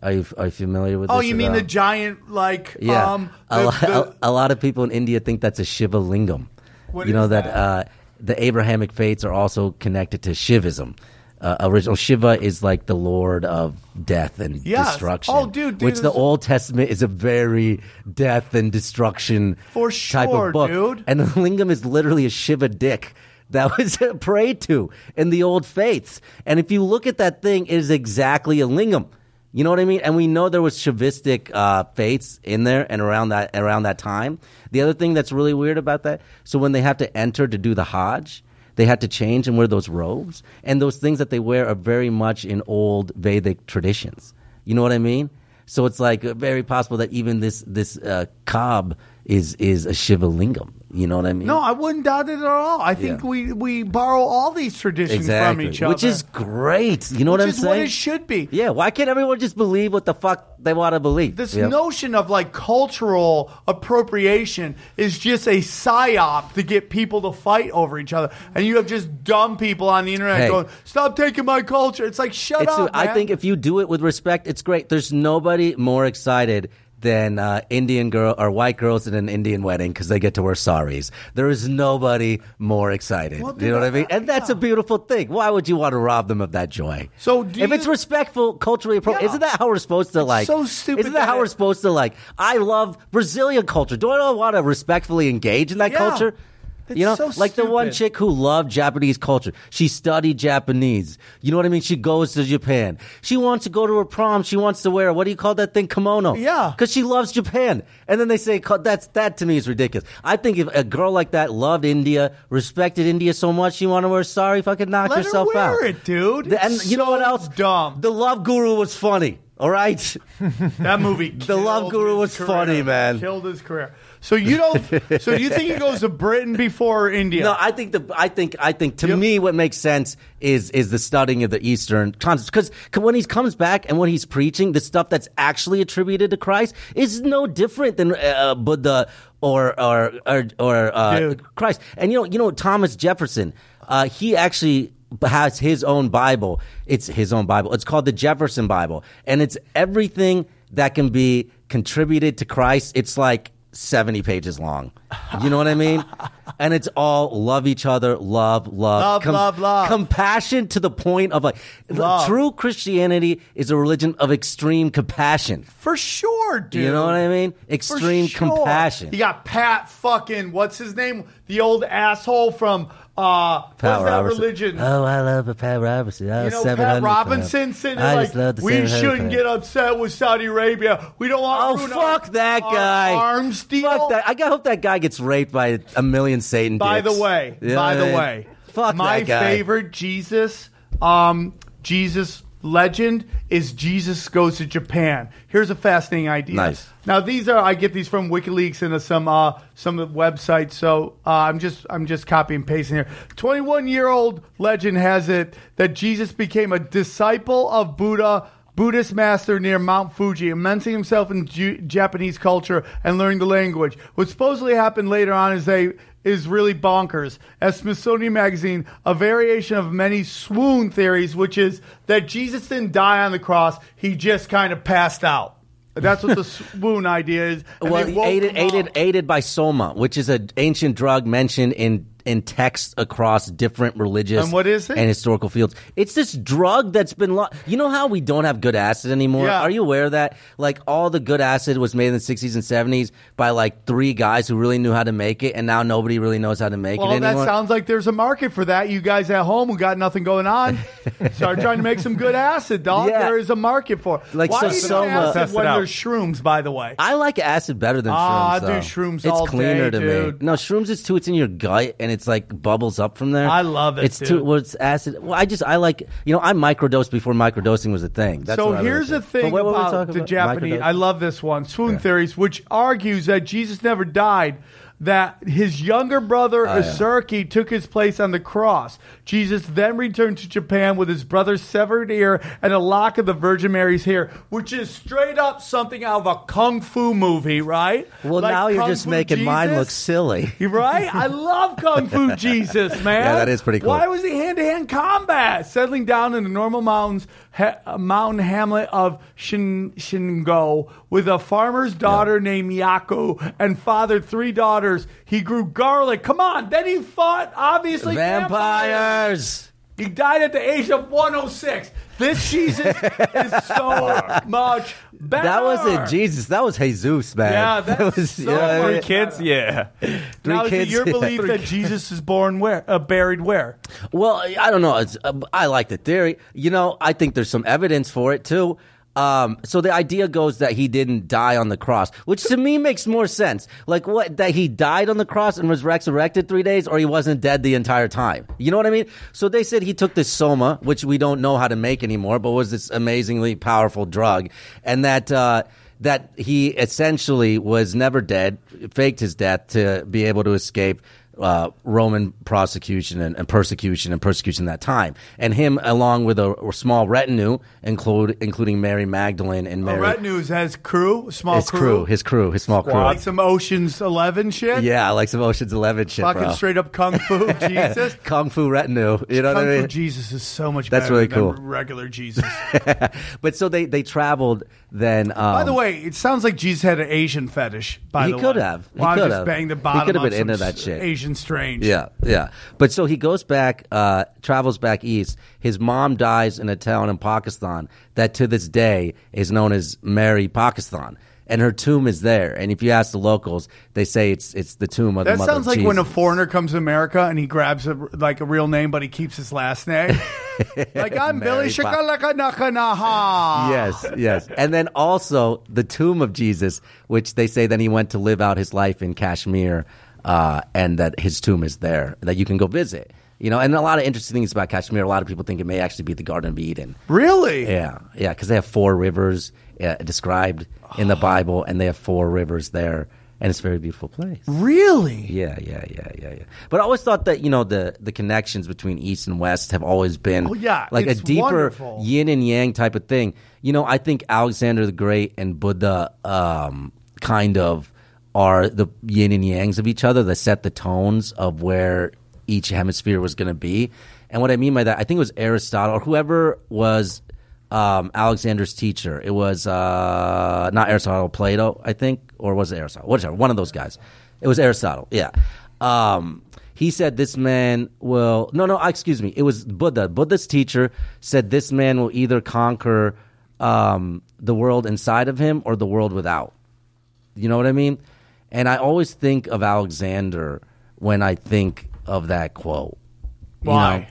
Are you are you familiar with? oh, you mean all? the giant like Yeah, um a, the- lo- the- a, a lot of people in India think that's a Shiva lingam. You know that, that? Uh, the Abrahamic faiths are also connected to Shivism. Uh, original Shiva is like the lord of death and Yes. destruction. Oh, dude, dude, which the Old Testament is a very death and destruction For type of book. dude. And the <laughs> lingam is literally a Shiva dick that <laughs> was prayed to in the old faiths. And if you look at that thing, it is exactly a lingam. You know what I mean? And we know there was Shivistic uh, faiths in there and around that around that time. The other thing that's really weird about that, so when they have to enter to do the Hajj, they had to change and wear those robes, and those things that they wear are very much in old Vedic traditions. You know what I mean? So it's like very possible that even this this uh, Kaab is is a Shiva lingam. You know what I mean? no, I wouldn't doubt it at all. I think Yeah. we we borrow all these traditions exactly, from each other, which is great. You know which what I'm is saying? what it should be. Yeah, why can't everyone just believe what the fuck they want to believe? This Yeah. notion of like cultural appropriation is just a psyop to get people to fight over each other, and you have just dumb people on the internet Hey. going, "Stop taking my culture." It's like, shut It's, up. I think if you do it with respect, it's great. There's nobody more excited than uh, Indian girl or white girls in an Indian wedding because they get to wear saris. There is nobody more excited. Well, you know what I mean? And that's a beautiful thing. Why would you want to rob them of that joy? So do if you- it's respectful, culturally appropriate, Yeah. isn't that how we're supposed to like? It's so stupid Isn't that, that how we're supposed to like? I love Brazilian culture. Do I want to respectfully engage in that Yeah. culture? You know, so like the one chick who loved Japanese culture. She studied Japanese. You know what I mean? She goes to Japan. She wants to go to her prom. She wants to wear what do you call that thing? Kimono. Yeah. because she loves Japan. And then they say "Co- that's that to me is ridiculous. I think if a girl like that loved India, respected India so much, she want to wear sari, fucking knock Let her yourself wear out. it, dude. The- and you know what else? dumb. The Love Guru was funny. All right. <laughs> That movie. The Love Guru was career. funny, man. Killed his career. So you don't. so you think he goes to Britain before India? No, I think the I think I think to Yep. me what makes sense is is the studying of the Eastern concepts because when he comes back and when he's preaching the stuff that's actually attributed to Christ is no different than uh, Buddha or or or, or uh, Christ. And you know you know Thomas Jefferson, uh, he actually has his own Bible. It's his own Bible. It's called the Jefferson Bible, and it's everything that can be contributed to Christ. It's like 70 pages long. You know what I mean? And it's all love each other, love, love, Love, love, love. compassion to the point of like Love. true Christianity is a religion of extreme compassion. For sure, dude. You know what I mean? Extreme sure. compassion. You got Pat fucking what's his name? The old asshole from uh what's Pat that Robertson. religion? Oh, I love Pat Robertson. Oh, you know, 700 Pat. Robinson sitting there like, the we shouldn't get upset with Saudi Arabia. We don't want Oh fuck our- that guy! arms deal. Fuck that! I hope that guy gets raped by a million Satan. By dicks. the way, You know by what the mean? way, fuck my that guy. favorite Jesus, um, Jesus legend is Jesus goes to Japan. Here's a fascinating idea. Nice. Now these are I get these from WikiLeaks and some uh, some of the websites. So uh, I'm just I'm just copy and pasting here. 21 year old legend has it that Jesus became a disciple of Buddha. Buddhist master near Mount Fuji, immersing himself in Ju- Japanese culture and learning the language. What supposedly happened later on is they is really bonkers. As Smithsonian Magazine, a variation of many swoon theories, which is that Jesus didn't die on the cross; he just kind of passed out. That's what the <laughs> swoon idea is. And well, aided, aided, aided by soma, which is an ancient drug mentioned in in texts across different religious And what is it? and historical fields. It's this drug that's been. Lo- you know how we don't have good acid anymore? Yeah. Are you aware of that? Like all the good acid was made in the '60s and '70s by like three guys who really knew how to make it, and now nobody really knows how to make Well, it anymore. that sounds like there's a market for that. You guys at home who got nothing going on, <laughs> start trying to make some good acid, dog. Yeah. There is a market for. it. Like, Why so even Soma- acid Test it when there's shrooms? By the way, I like acid better than shrooms. Ah, I do shrooms It's all cleaner day, to dude. me. No, shrooms is too. It's in your gut and it's like bubbles up from there. I love it, It's too. Well, it's acid. Well, I just I like you know I microdosed before microdosing was a thing. That's so what here's the thing But what were about the about? Japanese. I love this one, swoon theories, which argues that Jesus never died. That his younger brother Oh, yeah. Took his place on the cross. Jesus then returned to Japan with his brother's severed ear and a lock of the Virgin Mary's hair, which is straight up something out of a kung fu movie, right? Well, Like now you're Kung just Fu making mine look silly. <laughs> Right? I love Kung Fu <laughs> Jesus, man. Yeah, that is pretty cool. Why was he hand to hand combat? Settling down in the normal mountains, ha- mountain hamlet of Shin- Shingo with a farmer's daughter named Yaku and fathered three daughters. He grew garlic. Come on. Then he fought, obviously, vampires. Vampires. He died at the age of 106. This Jesus <laughs> is so much better. That wasn't Jesus. That was Jesus, man. Yeah, <laughs> that's was so you know what I mean? Three kids, yeah. Three now, is it kids, your yeah. belief that Jesus is born where? Uh, buried where? Well, I don't know. It's, uh, I like the theory. You know, I think there's some evidence for it too. Um, so the idea goes that he didn't die on the cross, which to me makes more sense. Like what? That he died on the cross and was resurrected three days, or he wasn't dead the entire time. You know what I mean? So they said he took this soma, which we don't know how to make anymore, but was this amazingly powerful drug, and that. Uh, that he essentially was never dead, faked his death to be able to escape uh, Roman prosecution and, and persecution and persecution that time. And him, along with a, a small retinue, include including Mary Magdalene and A Mary. retinue has crew, small his crew, his crew, his small like crew. some Ocean's Eleven shit. Yeah, I like some Ocean's Eleven shit, fucking bro. straight up kung fu <laughs> Jesus. Kung Fu retinue. You know Kung what I fu mean? Jesus is so much That's better really than cool. regular Jesus. <laughs> but so they they traveled then. Um, by the way, it sounds like Jesus had an Asian fetish. By He the could way. have. He I could just have. the He bottom. could have been into that shit. Asian strange. Yeah, yeah. But so he goes back, uh, travels back east. His mom dies in a town in Pakistan that to this day is known as Mary Pakistan. And her tomb is there. And if you ask the locals, they say it's it's the tomb of the mother. That sounds like when a foreigner comes to America and he grabs a, like a real name, but he keeps his last name. <laughs> like I'm Billy Mary Pop- Shakalaka yes, yes. And then also the tomb of Jesus, which they say then he went to live out his life in Kashmir, uh, and that his tomb is there that you can go visit. You know, and a lot of interesting things about Kashmir. A lot of people think it may actually be the Garden of Eden. Really? Yeah, yeah, because they have four rivers uh, described in the Bible, and they have four rivers there, and it's a very beautiful place. Really? Yeah, yeah, yeah, yeah, yeah. But I always thought that you know the the connections between East and West have always been Oh, yeah, like it's a deeper wonderful. yin and yang type of thing. You know, I think Alexander the Great and Buddha um, kind of are the yin and yangs of each other that set the tones of where each hemisphere was going to be. And what I mean by that, I think it was Aristotle or whoever was um, Alexander's teacher. It was uh, not Aristotle, Plato, I think, or was it Aristotle? Whatever, one of those guys. It was Aristotle. Yeah. Um, he said this man will no no excuse me it was buddha buddha's teacher said this man will either conquer um, the world inside of him or the world without you know what i mean and i always think of alexander when i think of that quote you Why? know?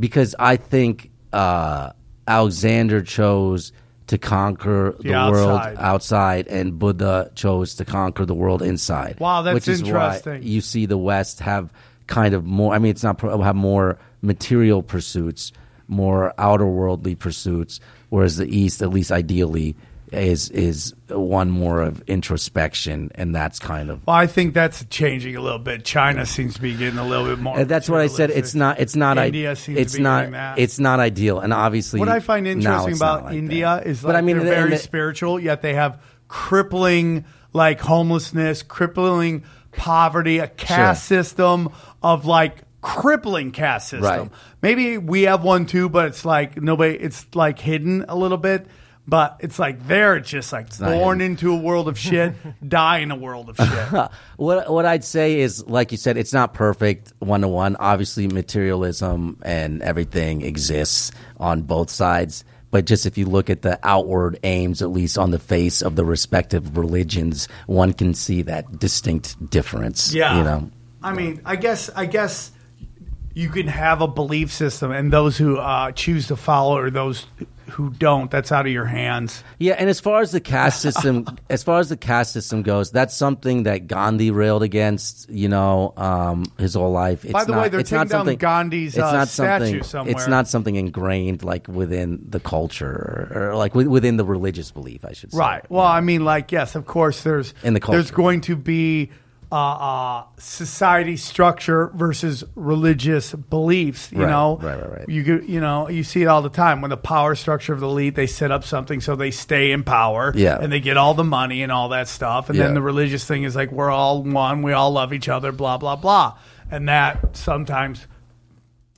because i think uh, alexander chose to conquer the, The world outside. outside and buddha chose to conquer the world inside Wow, that's which is why interesting. you see the West have kind of more. I mean, it's not have more material pursuits, more outer worldly pursuits, whereas the East, at least ideally, is is one more of introspection, and that's kind of. Well, I think that's changing a little bit. China seems to be getting a little bit more. And that's what I said. It's not. It's not. i- India seems it's to be not. doing that. It's not ideal, and obviously, What I find interesting about like India that. is but I mean, they're very the- spiritual, yet they have crippling like homelessness, crippling poverty, a caste system of like crippling caste system. Right. Maybe we have one too, but it's like nobody. It's like hidden a little bit. But it's like they're just like not born into a world of shit, <laughs> die in a world of shit. <laughs> What what I'd say is, like you said, it's not perfect one to one. Obviously, materialism and everything exists on both sides. But just if you look at the outward aims, at least on the face of the respective religions, one can see that distinct difference. Yeah. you know. I mean, I guess I guess you can have a belief system, and those who uh, choose to follow or those who don't, that's out of your hands. Yeah, and as far as the caste system, <laughs> as far as the caste system goes, that's something that Gandhi railed against. You know, um, his whole life. It's By the not, way, they're it's not taking down Gandhi's, it's uh, not statue somewhere. It's not something ingrained like within the culture or, or like wi- within the religious belief. I should say. Right. Well, I mean, like, yes, of course, there's In the there's going to be uh, uh, society structure versus religious beliefs. You Right, know, right, right, right. You could- you know, you see it all the time when the power structure of the elite they set up something so they stay in power. Yeah. and they get all the money and all that stuff. And Yeah. then the religious thing is like we're all one, we all love each other, blah blah blah, and that sometimes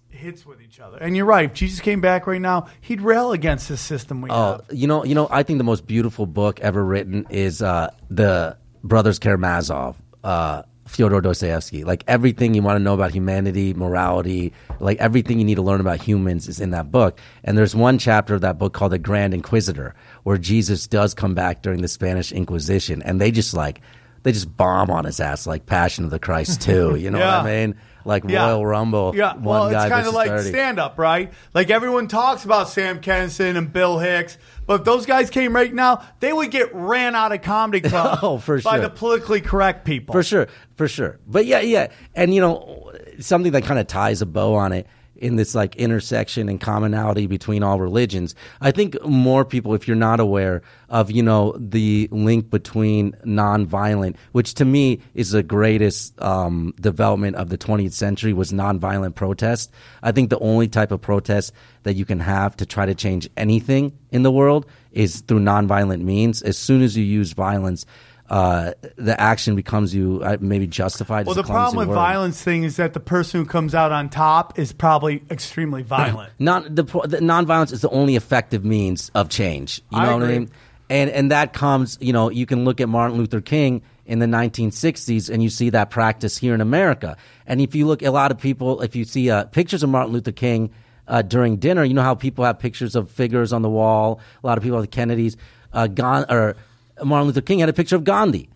hits with each other. And you're right. If Jesus came back right now, he'd rail against this system we Oh, have. you know, you know, I think the most beautiful book ever written is uh, the Brothers Karamazov, uh, Fyodor Dostoevsky. Like everything you want to know about humanity, morality, like everything you need to learn about humans is in that book. And there's one chapter of that book called The Grand Inquisitor, where Jesus does come back during the Spanish Inquisition, and they just like they just bomb on his ass like Passion of the Christ too. <laughs> You know Yeah. what I mean? Like Royal Rumble. Yeah, one well, guy it's kind of like stand up, right? Like everyone talks about Sam Kinison and Bill Hicks, but if those guys came right now, they would get ran out of comedy <laughs> oh, club Oh, for by sure. the politically correct people. For sure, for sure. But yeah, yeah. And you know, something that kind of ties a bow on it in this like intersection and commonality between all religions. I think more people, if you're not aware of, you know, the link between nonviolent, which to me is the greatest um, development of the 20th century was nonviolent protest. I think the only type of protest that you can have to try to change anything in the world is through nonviolent means. As soon as you use violence, uh, the action becomes you uh, maybe justified. Well, the problem with word. violence thing is that the person who comes out on top is probably extremely <clears throat> violent. Non the, the nonviolence is the only effective means of change. You I know what I agree. mean? And and that comes, you know, you can look at Martin Luther King in the 1960s and you see that practice here in America. And if you look, a lot of people, if you see uh, pictures of Martin Luther King uh, during dinner, you know how people have pictures of figures on the wall. A lot of people have the Kennedys, uh, gone or Martin Luther King had a picture of Gandhi.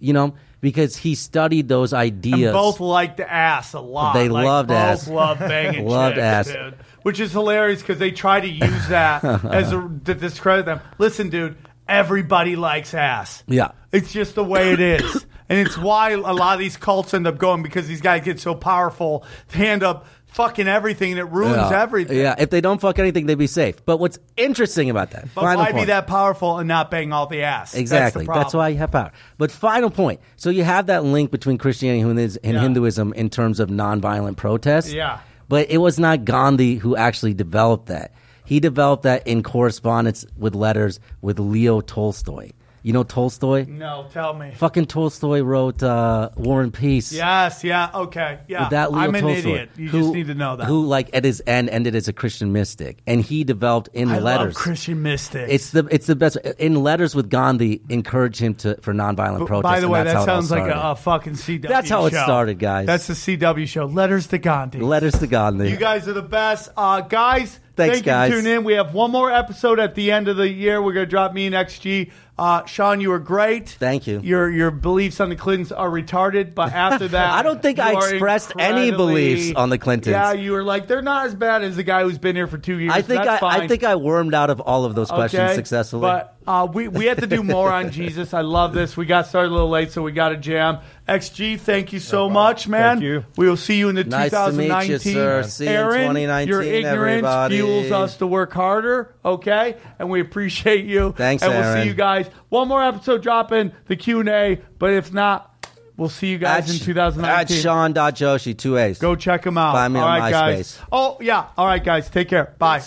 You know, because he studied those ideas. And both liked ass a lot. They Like, loved both ass. Loved <laughs> banging Loved chicks, ass. dude. Which is hilarious because they try to use that <laughs> as a, to discredit them. Listen, dude, everybody likes ass. Yeah. It's just the way it is. <coughs> and it's why a lot of these cults end up going because these guys get so powerful. They end up fucking everything and it ruins yeah. everything. Yeah, if they don't fuck anything, they'd be safe. But what's interesting about that? But final why be that powerful and not bang all the ass? Exactly. That's, the That's, why you have power. But final point. So you have that link between Christianity and Hinduism- and Yeah. Hinduism in terms of nonviolent protest. Yeah. But it was not Gandhi who actually developed that. He developed that in correspondence with letters with Leo Tolstoy. You know Tolstoy? No, tell me. Fucking Tolstoy wrote uh, War and Peace. Yes, yeah, okay, yeah. With that Leo I'm an Tolstoy, idiot. You who- just need to know that. Who, like, at his end, ended as a Christian mystic, and he developed in I letters. Christian mystics. It's the it's the best in letters with Gandhi. Encourage him to for nonviolent protest. By the way, that how it all sounds like a, a fucking CW. That's how it started, guys. That's the CW show. Letters to Gandhi. letters to Gandhi. You guys are the best, uh, guys. Thanks, thank guys. you for tuning in. We have one more episode at the end of the year. We're gonna drop me and XG. Uh, Sean, you were great. Thank you. Your your beliefs on the Clintons are retarded, but after <laughs> that, I don't think I expressed any beliefs on the Clintons. Yeah, you were like they're not as bad as the guy who's been here for two years. I think That's I, I think I wormed out of all of those questions Okay, successfully. But uh, we we had to do more on <laughs> Jesus. I love this. We got started a little late, so we got a jam. XG, thank you so much, man. Thank you. We will see you in the Nice to meet 2019. you, sir. See you in Aaron, 2019, Your ignorance everybody. fuels us to work harder. Okay, and we appreciate you. Thanks, and we'll Aaron. see you guys. One more episode dropping the Q and A, but if not, we'll see you guys in 2019. At 2019. Sean.Joshi, two A's. Go check him out. Find me All on right, guys. MySpace. Oh yeah. All right, guys. Take care. Bye.